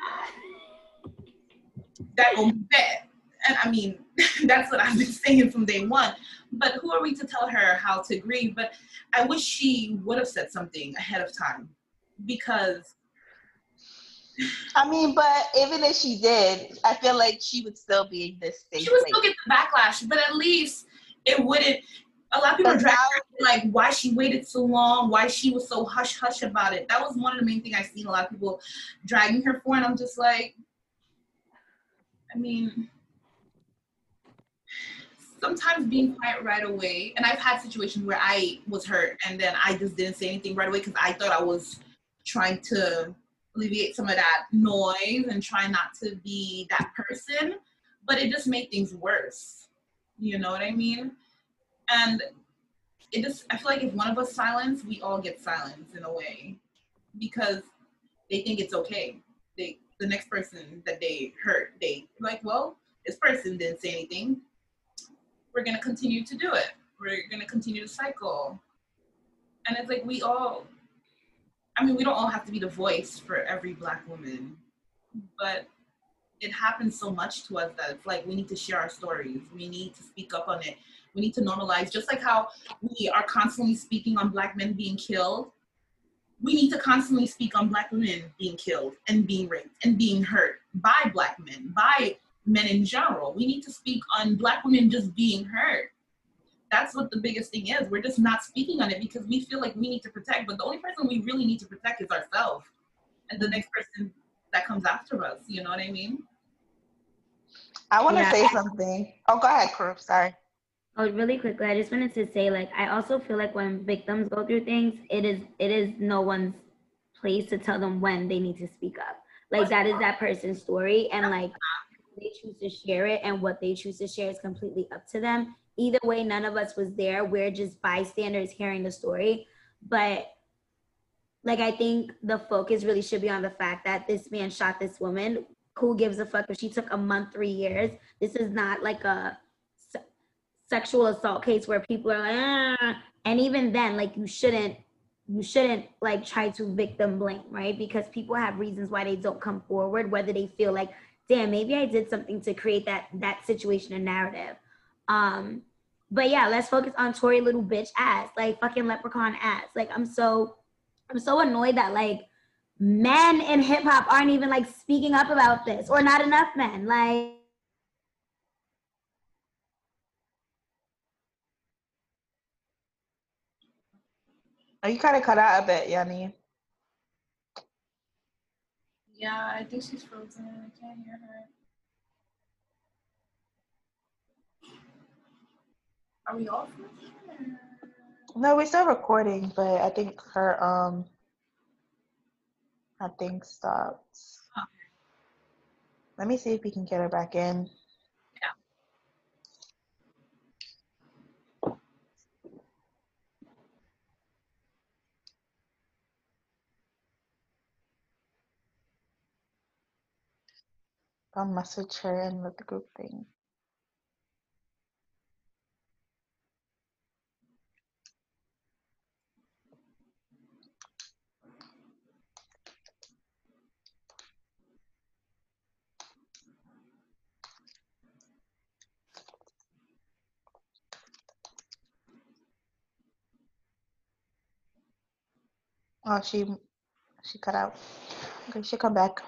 that will be bad. And I mean, [LAUGHS] that's what I've been saying from day one. But who are we to tell her how to grieve? But I wish she would have said something ahead of time because I mean, but even if she did, I feel like she would still be in this state. she would still get the backlash, but at least it wouldn't. A lot of people are But dragging now- her, like why she waited so long, why she was so hush hush about it. That was one of the main things I've seen a lot of people dragging her for, and I'm just like, I mean, sometimes being quiet right away, and I've had situations where I was hurt and then I just didn't say anything right away because I thought I was trying to alleviate some of that noise and try not to be that person, but it just made things worse. You know what I mean? And it just I feel like if one of us silence, we all get silenced in a way because they think it's okay. They the next person that they hurt, they like, well, this person didn't say anything. We're gonna continue to do it. We're gonna continue to cycle. And it's like we all I mean, we don't all have to be the voice for every black woman, but it happens so much to us that it's like we need to share our stories. We need to speak up on it. We need to normalize, just like how we are constantly speaking on black men being killed. We need to constantly speak on black women being killed and being raped and being hurt by black men, by men in general. We need to speak on black women just being hurt that's what the biggest thing is. We're just not speaking on it because we feel like we need to protect, but the only person we really need to protect is ourselves and the next person that comes after us. You know what I mean? I want to Yeah. say something. Oh, go ahead, Crew. Sorry. Oh, really quickly, I just wanted to say, like, I also feel like when victims go through things, it is it is no one's place to tell them when they need to speak up. Like that is that person's story, and like they choose to share it, and what they choose to share is completely up to them. Either way, none of us was there. We're just bystanders hearing the story, but like I think the focus really should be on the fact that this man shot this woman. Who gives a fuck if she took a month, three years? This is not like a se- sexual assault case where people are like, ah. and even then, like you shouldn't, you shouldn't like try to victim blame, right? Because people have reasons why they don't come forward, whether they feel like, damn, maybe I did something to create that that situation and narrative. Um, but yeah, let's focus on Tory little bitch ass, like fucking leprechaun ass. Like I'm so, I'm so annoyed that like men in hip hop aren't even like speaking up about this, or not enough men. Like Oh, you kind of cut out a bit, Yanni. Yeah, I think she's frozen. I can't hear her. Are we all frozen? No, we're still recording, but I think her um, I think stopped. Okay. Let me see if we can get her back in. Yeah. I'll message her in with the group thing. Oh, she she cut out. Okay, she'll come back.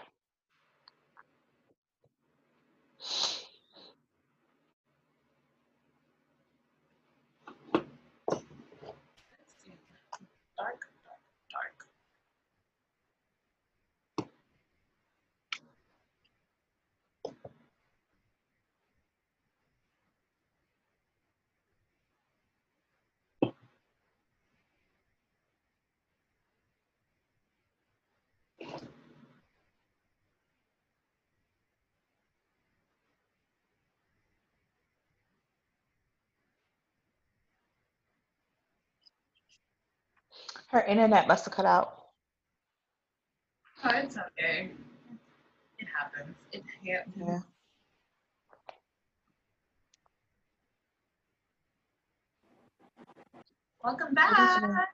Her internet must have cut out. Oh, it's okay. It happens. It happens. Yeah. Welcome back.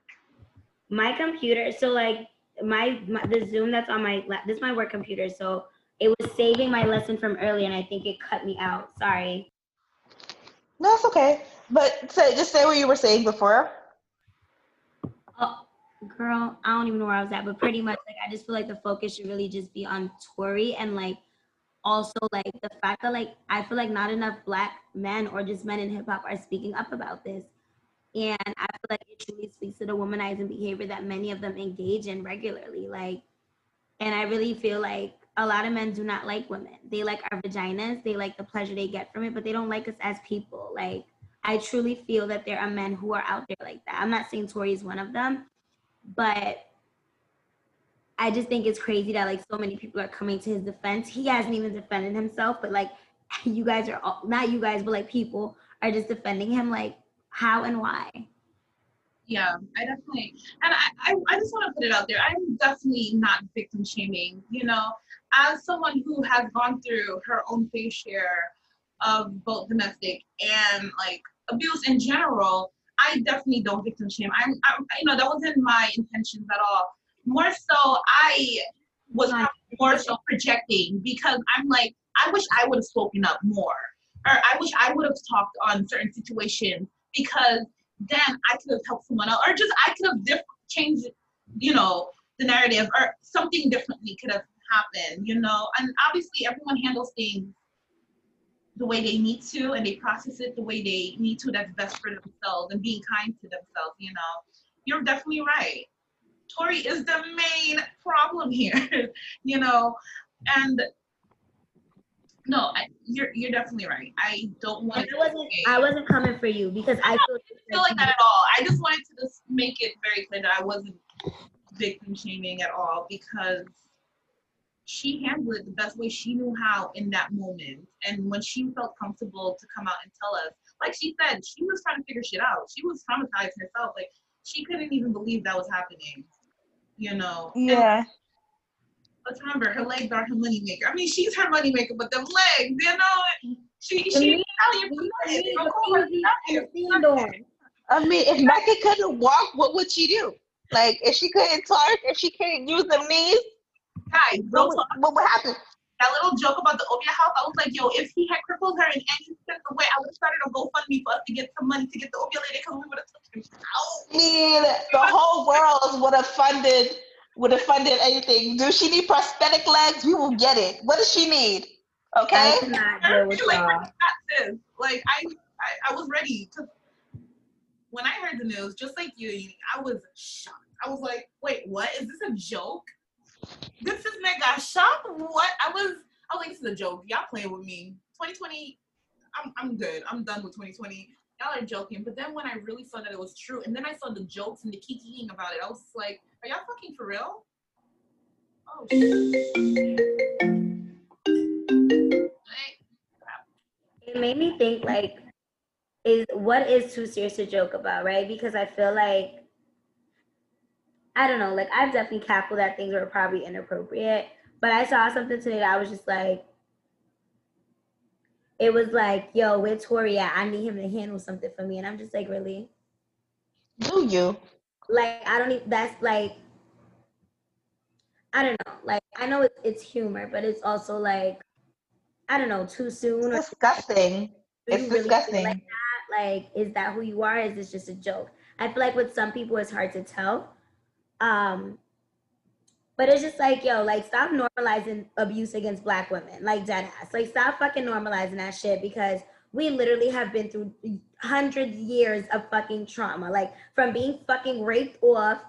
my computer so like my, my the zoom that's on my la- this is my work computer so it was saving my lesson from earlier and i think it cut me out sorry No, it's okay. But say just say what you were saying before. Girl i don't even know where i was at but pretty much like i just feel like the focus should really just be on Tory and like also like the fact that like i feel like not enough black men or just men in hip-hop are speaking up about this. And i feel like it truly speaks to the womanizing behavior that many of them engage in regularly like and i really feel like a lot of men do not like women. They like our vaginas they like the pleasure they get from it but they don't like us as people. Like i truly feel that there are men who are out there like that. I'm not saying Tory is one of them but I just think it's crazy that like so many people are coming to his defense. He hasn't even defended himself, but like [LAUGHS] you guys are all, not you guys, but like people are just defending him. Like how and why? Yeah, I definitely, and I, I, I just want to put it out there. I'm definitely not victim shaming. You know, as someone who has gone through her own fair share of both domestic and like abuse in general, I definitely don't victim shame. I'm, I'm you know, that wasn't my intentions at all. More so, I was more so projecting because I'm like, I wish I would have spoken up more, or I wish I would have talked on certain situations because then I could have helped someone else, or just I could have diff- changed, you know, the narrative, or something differently could have happened, you know. And obviously, everyone handles things the way they need to, and they process it the way they need to. That's best for themselves, and being kind to themselves. You know, you're definitely right. Tory is the main problem here, [LAUGHS] you know, and no, I, you're you're definitely right. I don't want. I wasn't I wasn't coming for you because I feel, feel like that at all. I just wanted to just make it very clear that I wasn't victim shaming at all because she handled it the best way she knew how in that moment. And when she felt comfortable to come out and tell us, like she said, she was trying to figure shit out. She was traumatized herself. Like she couldn't even believe that was happening. You know. Yeah. And let's remember, her legs are her money maker. I mean, she's her money maker, but them legs, you know, she she. I mean, if Mecca couldn't walk, what would she do? Like, if she couldn't talk, if she couldn't use them knees, guys, what, would- what would happen? that little joke about the Obeah house, I was like, yo, if he had crippled her in any sense of way, I would have started a GoFundMe for us to get some money to get the Obeah lady because we would have took him out. I mean, the whole world would have funded would have funded anything. Do she need prosthetic legs? We will get it. What does she need? Okay. I cannot deal with like, y'all. this. Like, I, I, I was ready to. When I heard the news, just like you, I was shocked. I was like, wait, what? Is this a joke? This is mega shock. What? I was, I was like, this is a joke. Y'all playing with me. 2020, I'm, I'm good. I'm done with 2020. Y'all are joking. But then when I really saw that it was true, and then I saw the jokes and the kikiing about it, I was like, are y'all fucking for real? Oh. It made me think like is what is too serious to joke about right because i feel like i don't know like i've definitely cackled at things that were probably inappropriate but i saw something today that i was just like it was like yo where Tory at i need him to handle something for me and i'm just like really Do you? like i don't even that's like i don't know like i know it's, it's humor but it's also like i don't know too soon or Disgusting. It's really disgusting. like that? Like, is that who you are? Is this just a joke? I feel like with some people it's hard to tell. Um, but it's just like, yo, like stop normalizing abuse against black women, like dead ass. Like stop fucking normalizing that shit because we literally have been through hundreds years of fucking trauma. Like from being fucking raped off,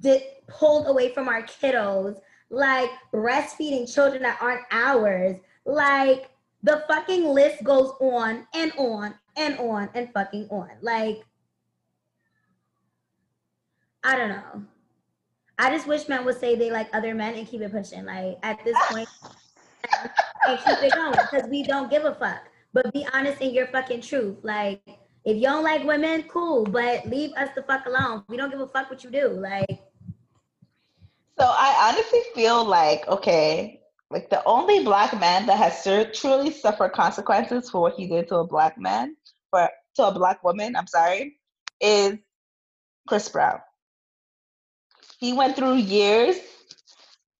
di- pulled away from our kiddos, like breastfeeding children that aren't ours, like the fucking list goes on and on and on and fucking on. Like, I don't know. I just wish men would say they like other men and keep it pushing. Like at this [LAUGHS] point, and keep it going because we don't give a fuck. But be honest in your fucking truth. Like, if you don't like women, cool, but leave us the fuck alone. We don't give a fuck what you do. Like, So I honestly feel like okay, like the only black man that has sur- truly suffered consequences for what he did to a black man, for to a black woman, I'm sorry, is Chris Brown. He went through years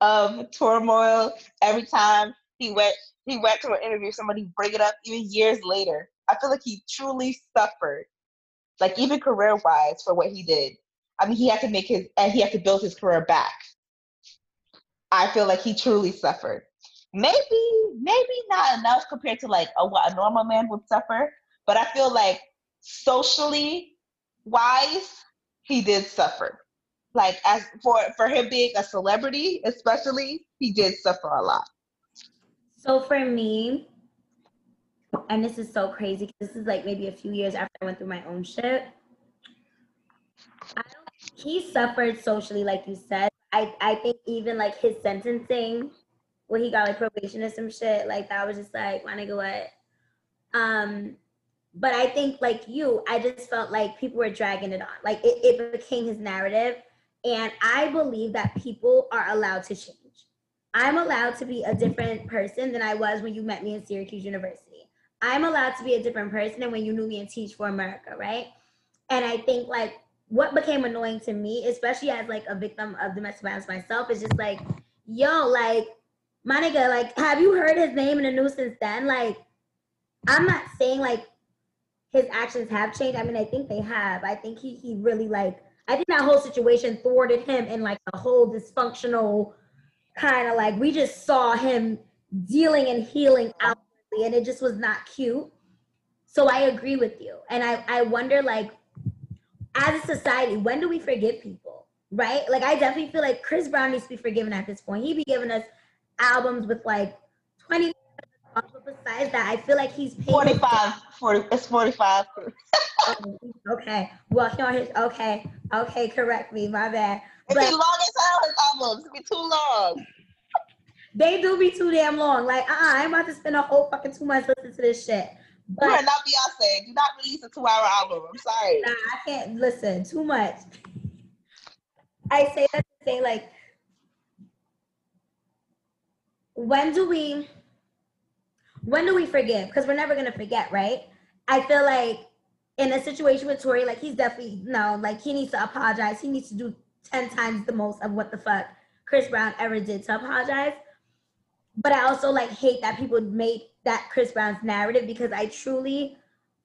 of turmoil every time he went he went to an interview, somebody bring it up even years later. I feel like he truly suffered, like even career wise, for what he did. I mean, he had to make his and he had to build his career back. I feel like he truly suffered. Maybe, maybe not enough compared to like a, what a normal man would suffer, but I feel like socially wise, he did suffer. Like as for for him being a celebrity, especially, he did suffer a lot. So for me, and this is so crazy. This is like maybe a few years after I went through my own shit. He suffered socially, like you said. I I think even like his sentencing, when he got like probation or some shit, like that was just like my nigga what. Um, but I think like you, I just felt like people were dragging it on. Like it, it became his narrative. And I believe that people are allowed to change. I'm allowed to be a different person than I was when you met me in Syracuse University. I'm allowed to be a different person than when you knew me in Teach for America, right? And I think like what became annoying to me, especially as like a victim of domestic violence myself, is just like, yo, like, my nigga, like, have you heard his name in the news since then? Like, I'm not saying like his actions have changed. I mean, I think they have. I think he he really like I think that whole situation thwarted him in like a whole dysfunctional kind of like we just saw him dealing and healing outwardly and it just was not cute. So I agree with you. And I, I wonder like as a society, when do we forgive people? Right? Like I definitely feel like Chris Brown needs to be forgiven at this point. He be giving us albums with like 20 but besides that, I feel like he's paying 45. 40, it's 45. oh, okay. Well, he on his okay. Okay, correct me. My bad. It be long as hell his albums. It be too long. They do be too damn long. Like, uh-uh, I'm about to spend a whole fucking two months listening to this shit. But, you are not Beyonce. Do not release a two-hour album. I'm sorry. Nah, I can't listen. Too much. I say that to say like, when do we? When do we forgive? Because we're never gonna forget, right? I feel like in a situation with Tory, like he's definitely no, like he needs to apologize. He needs to do ten times the most of what the fuck Chris Brown ever did to apologize. But I also like hate that people made that Chris Brown's narrative because I truly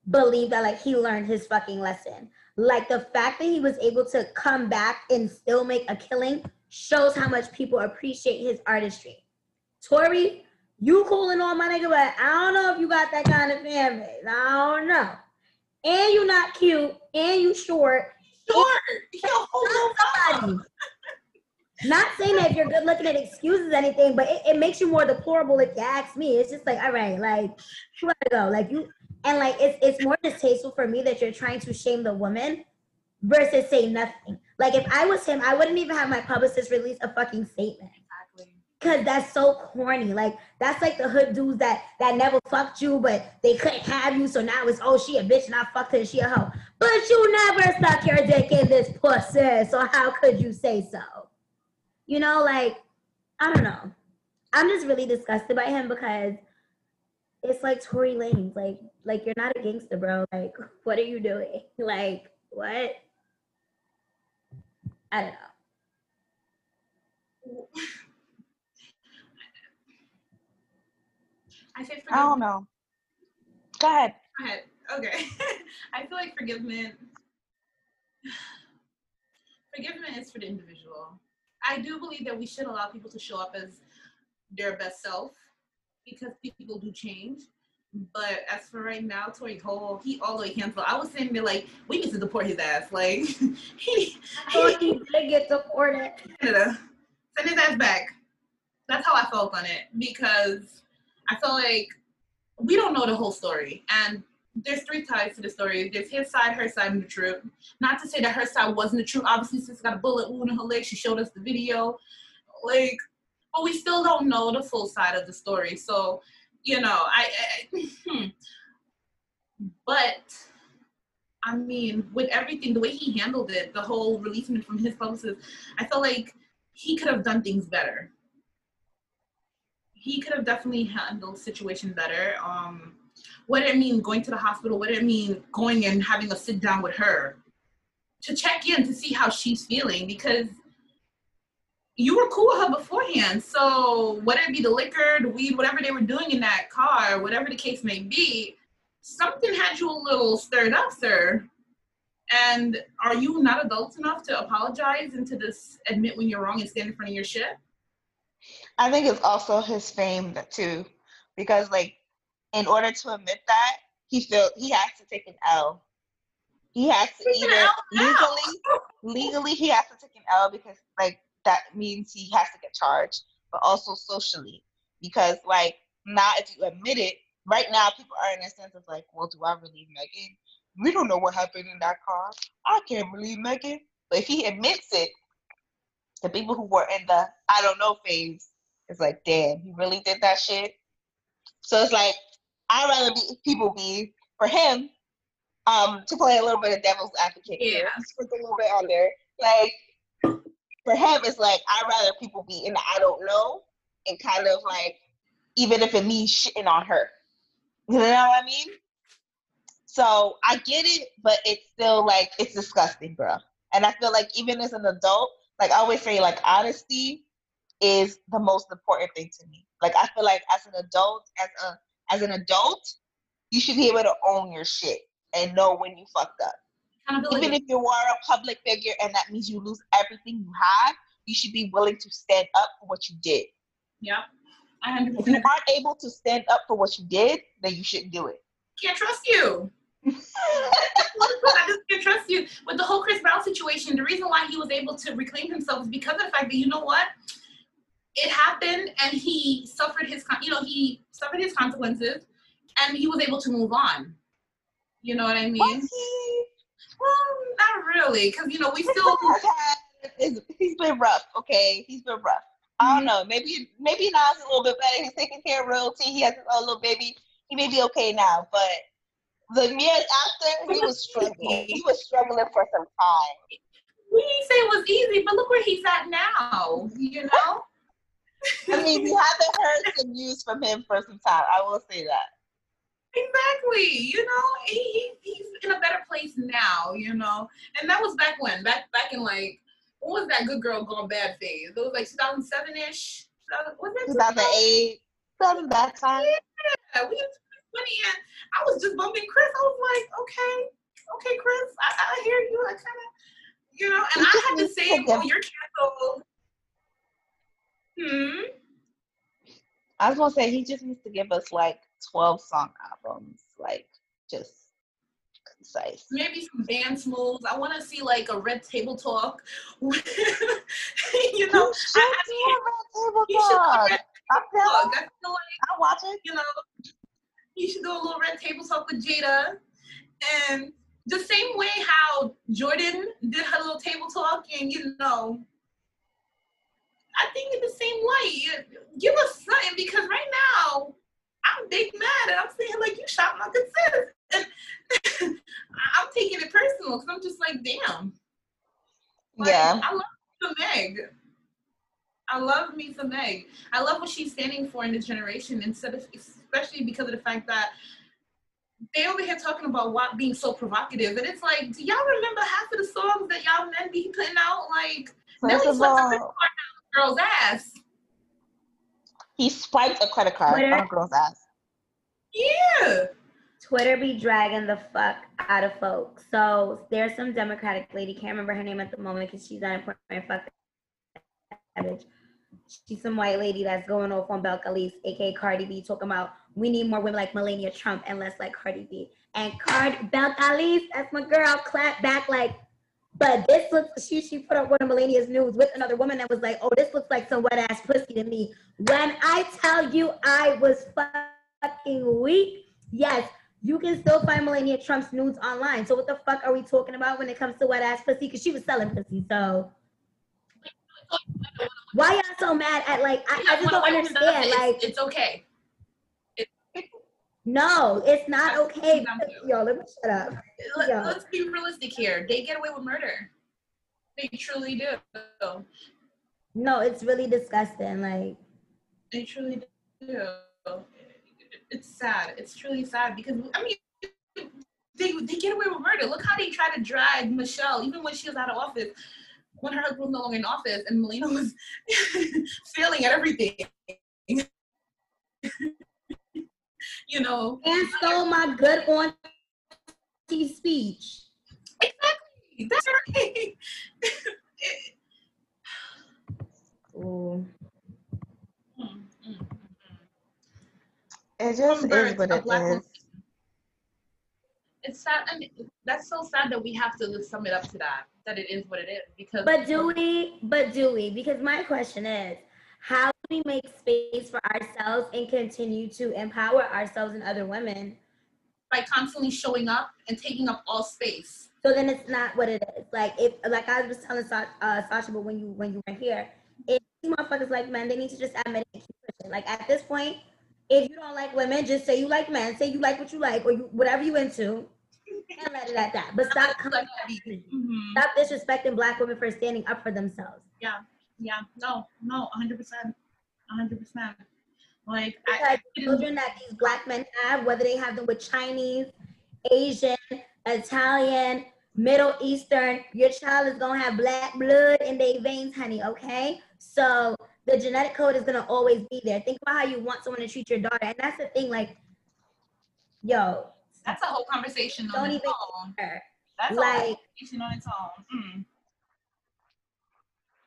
believe that like he learned his fucking lesson. Like the fact that he was able to come back and still make a killing shows how much people appreciate his artistry. Tory, you cool on my nigga, but I don't know if you got that kind of fan base. I don't know. And you not cute, and you short. Short. Yo, not saying that if you're good looking, it excuses anything, but it, it makes you more deplorable if you ask me. It's just like, all right, like, you gotta go. Like you and like it's it's more distasteful for me that you're trying to shame the woman versus say nothing. Like if I was him, I wouldn't even have my publicist release a fucking statement. Cause that's so corny. Like that's like the hood dudes that that never fucked you, but they couldn't have you. So now it's oh she a bitch and I fucked her and she a hoe. But you never stuck your dick in this pussy. So how could you say so? You know, like, I don't know. I'm just really disgusted by him because it's like Tory Lanez. Like, like you're not a gangster, bro. Like, [LAUGHS] what are you doing? [LAUGHS] Like, what? I don't know. [LAUGHS] I say I don't know. Go ahead. Go ahead. Okay. [LAUGHS] I feel like forgiveness forgiveness is for the individual. I do believe that we should allow people to show up as their best self because people do change. But as for right now, Tory Cole, he all the way canceled. I was saying that like we need to deport his ass. Like [LAUGHS] he, he, he did get deported. Canada. Send his ass back. That's how I felt on it because I felt like we don't know the whole story and there's three sides to the story. There's his side, her side, and the truth. Not to say that her side wasn't the truth. Obviously, she's got a bullet wound in her leg. She showed us the video. Like, but we still don't know the full side of the story. So, you know, I, I [LAUGHS] hmm. but I mean, with everything, the way he handled it, the whole releasing it from his publicist, I felt like he could have done things better. He could have definitely handled the situation better. Um, what did it mean going to the hospital? What did it mean going and having a sit down with her to check in to see how she's feeling? Because you were cool with her beforehand. So whether it be the liquor, the weed, whatever they were doing in that car, whatever the case may be, something had you a little stirred up, sir. And are you not adult enough to apologize and to just admit when you're wrong and stand in front of your shit? I think it's also his fame too, because like in order to admit that, he feel he has to take an L. He has to He's either legally, legally he has to take an L because like that means he has to get charged, but also socially because like now if you admit it, right now people are in a sense of like, well, do I believe Megan? We don't know what happened in that car. I can't believe Megan. But if he admits it, The people who were in the I don't know phase, it's like, damn, he really did that shit. So it's like I'd rather be people be for him, um, to play a little bit of devil's advocate. here, Yeah. just put a little bit on there. Like for him, it's like I'd rather people be in the I don't know and kind of like even if it means shitting on her. You know what I mean? So I get it, but it's still like it's disgusting, bro. And I feel like even as an adult, like I always say, like honesty is the most important thing to me. Like I feel like as an adult, as a as an adult, you should be able to own your shit and know when you fucked up. Even if you are a public figure and that means you lose everything you have, you should be willing to stand up for what you did. Yeah. I hundred If you aren't able to stand up for what you did, then you shouldn't do it. can't trust you. [LAUGHS] I just can't trust you. With the whole Chris Brown situation, the reason why he was able to reclaim himself is because of the fact that you know what, it happened, and he suffered his, con- you know, he suffered his consequences, and he was able to move on. You know what I mean? Well, um, not really, because you know we still. He's been rough. Okay, he's been rough. I don't mm-hmm. know. Maybe maybe now it's a little bit better. He's taking care of royalty. He has his own little baby. He may be okay now, but the years after, he was struggling. He was struggling for some time. We didn't say it was easy, but look where he's at now. You know. I mean, we haven't heard some news from him for some time. I will say that. Exactly. You know, he, he he's in a better place now. You know, and that was back when, back back in like, what was that good girl gone bad phase? It was like 2007 ish. Was it 2008, something that time. Yeah, we 20 and I was just bumping Chris. I was like, okay, okay, Chris, I, I hear you. I kind of, you know, and I had to say, oh, you're canceled. Hmm. I was gonna say he just needs to give us like 12 song albums, like just concise. maybe some dance moves. I want to see like a red table talk. [LAUGHS] you know, You I- do a red table you should do a talk. I'm table down. I feel like I'll watch it. you know, you should do a little red table talk with Jada, and the same way how Jordan did her little table talk, and you know. I think in the same way, give us something because right now I'm big mad and I'm saying like you shot my good sis, and [LAUGHS] I'm taking it personal because I'm just like, damn. Like, Yeah. I love me some Meg. I love me some Meg. I love what she's standing for in this generation, instead of especially because of the fact that they over here talking about what being so provocative, and it's like, do y'all remember half of the songs that y'all men be putting out? Like First Nelly of the all, the girl's ass. he swiped a credit card Twitter. on a girl's ass. Yeah. Twitter be dragging the fuck out of folks. So there's some Democratic lady, can't remember her name at the moment because she's not important. Fuck that bitch. She's some white lady that's going off on Belcalis, aka Cardi B, talking about we need more women like Melania Trump and less like Cardi B. And Card Belcalis, that's my girl, clap back like, but this looks. She she put up one of Melania's news with another woman that was like, oh, this looks like some wet ass pussy to me. When I tell you, I was fucking weak. Yes, you can still find Melania Trump's nudes online. So what the fuck are we talking about when it comes to wet ass pussy? Because she was selling pussy. So why y'all so mad at like I, I just don't understand. Like it's okay. No, it's not okay. Down to. Yo, let me shut up. Let. Let's be realistic here. They get away with murder. They truly do. No, it's really disgusting. Like They truly do. It's sad. It's truly sad because I mean, they they get away with murder. Look how they try to drag Michelle, even when she was out of office, when her husband was no longer in office, and Melania was [LAUGHS] failing at everything. [LAUGHS] you know and stole my good on speech. exactly. That's right. Ooh. It just From is what a it black is. woman- It's sad. I mean, that's so sad that we have to sum it up to that. That it is what it is because. But do we? But do we? Because my question is, how do we make space for ourselves and continue to empower ourselves and other women? by constantly showing up and taking up all space So then it's not what it is. Like if, like I was telling Sa- uh, Sasha, but when you when you were here, if these motherfuckers like men, they need to just admit it and keep pushing. Like at this point, if you don't like women, just say you like men. Say you like what you like or you whatever you into, and let it at that. But stop [LAUGHS] coming. Mhm. Stop disrespecting black women for standing up for themselves. Yeah yeah, no, no, 100%. 100%. Like, Because I, children that these black men have, whether they have them with Chinese, Asian, Italian, Middle Eastern, your child is gonna have black blood in their veins, honey. Okay, so the genetic code is gonna always be there. Think about how you want someone to treat your daughter, and that's the thing. Like, yo, that's a whole conversation Don't on its even- own. That's a whole like conversation on its own. Mm.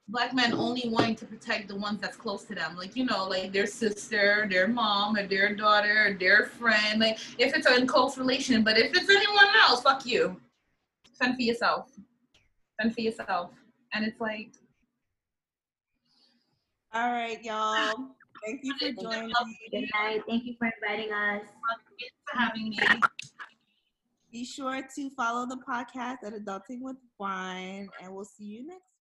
Black men only wanting to protect the ones that's close to them, like you know, like their sister, their mom, or their daughter, or their friend. Like if it's a close relation, but if it's anyone else, fuck you. Fend for yourself. Fend for yourself. And it's like, All right, y'all. Thank you for joining me. good night. Thank you for inviting us. thanks for having me. Be sure to follow the podcast at Adulting with Wine, and we'll see you next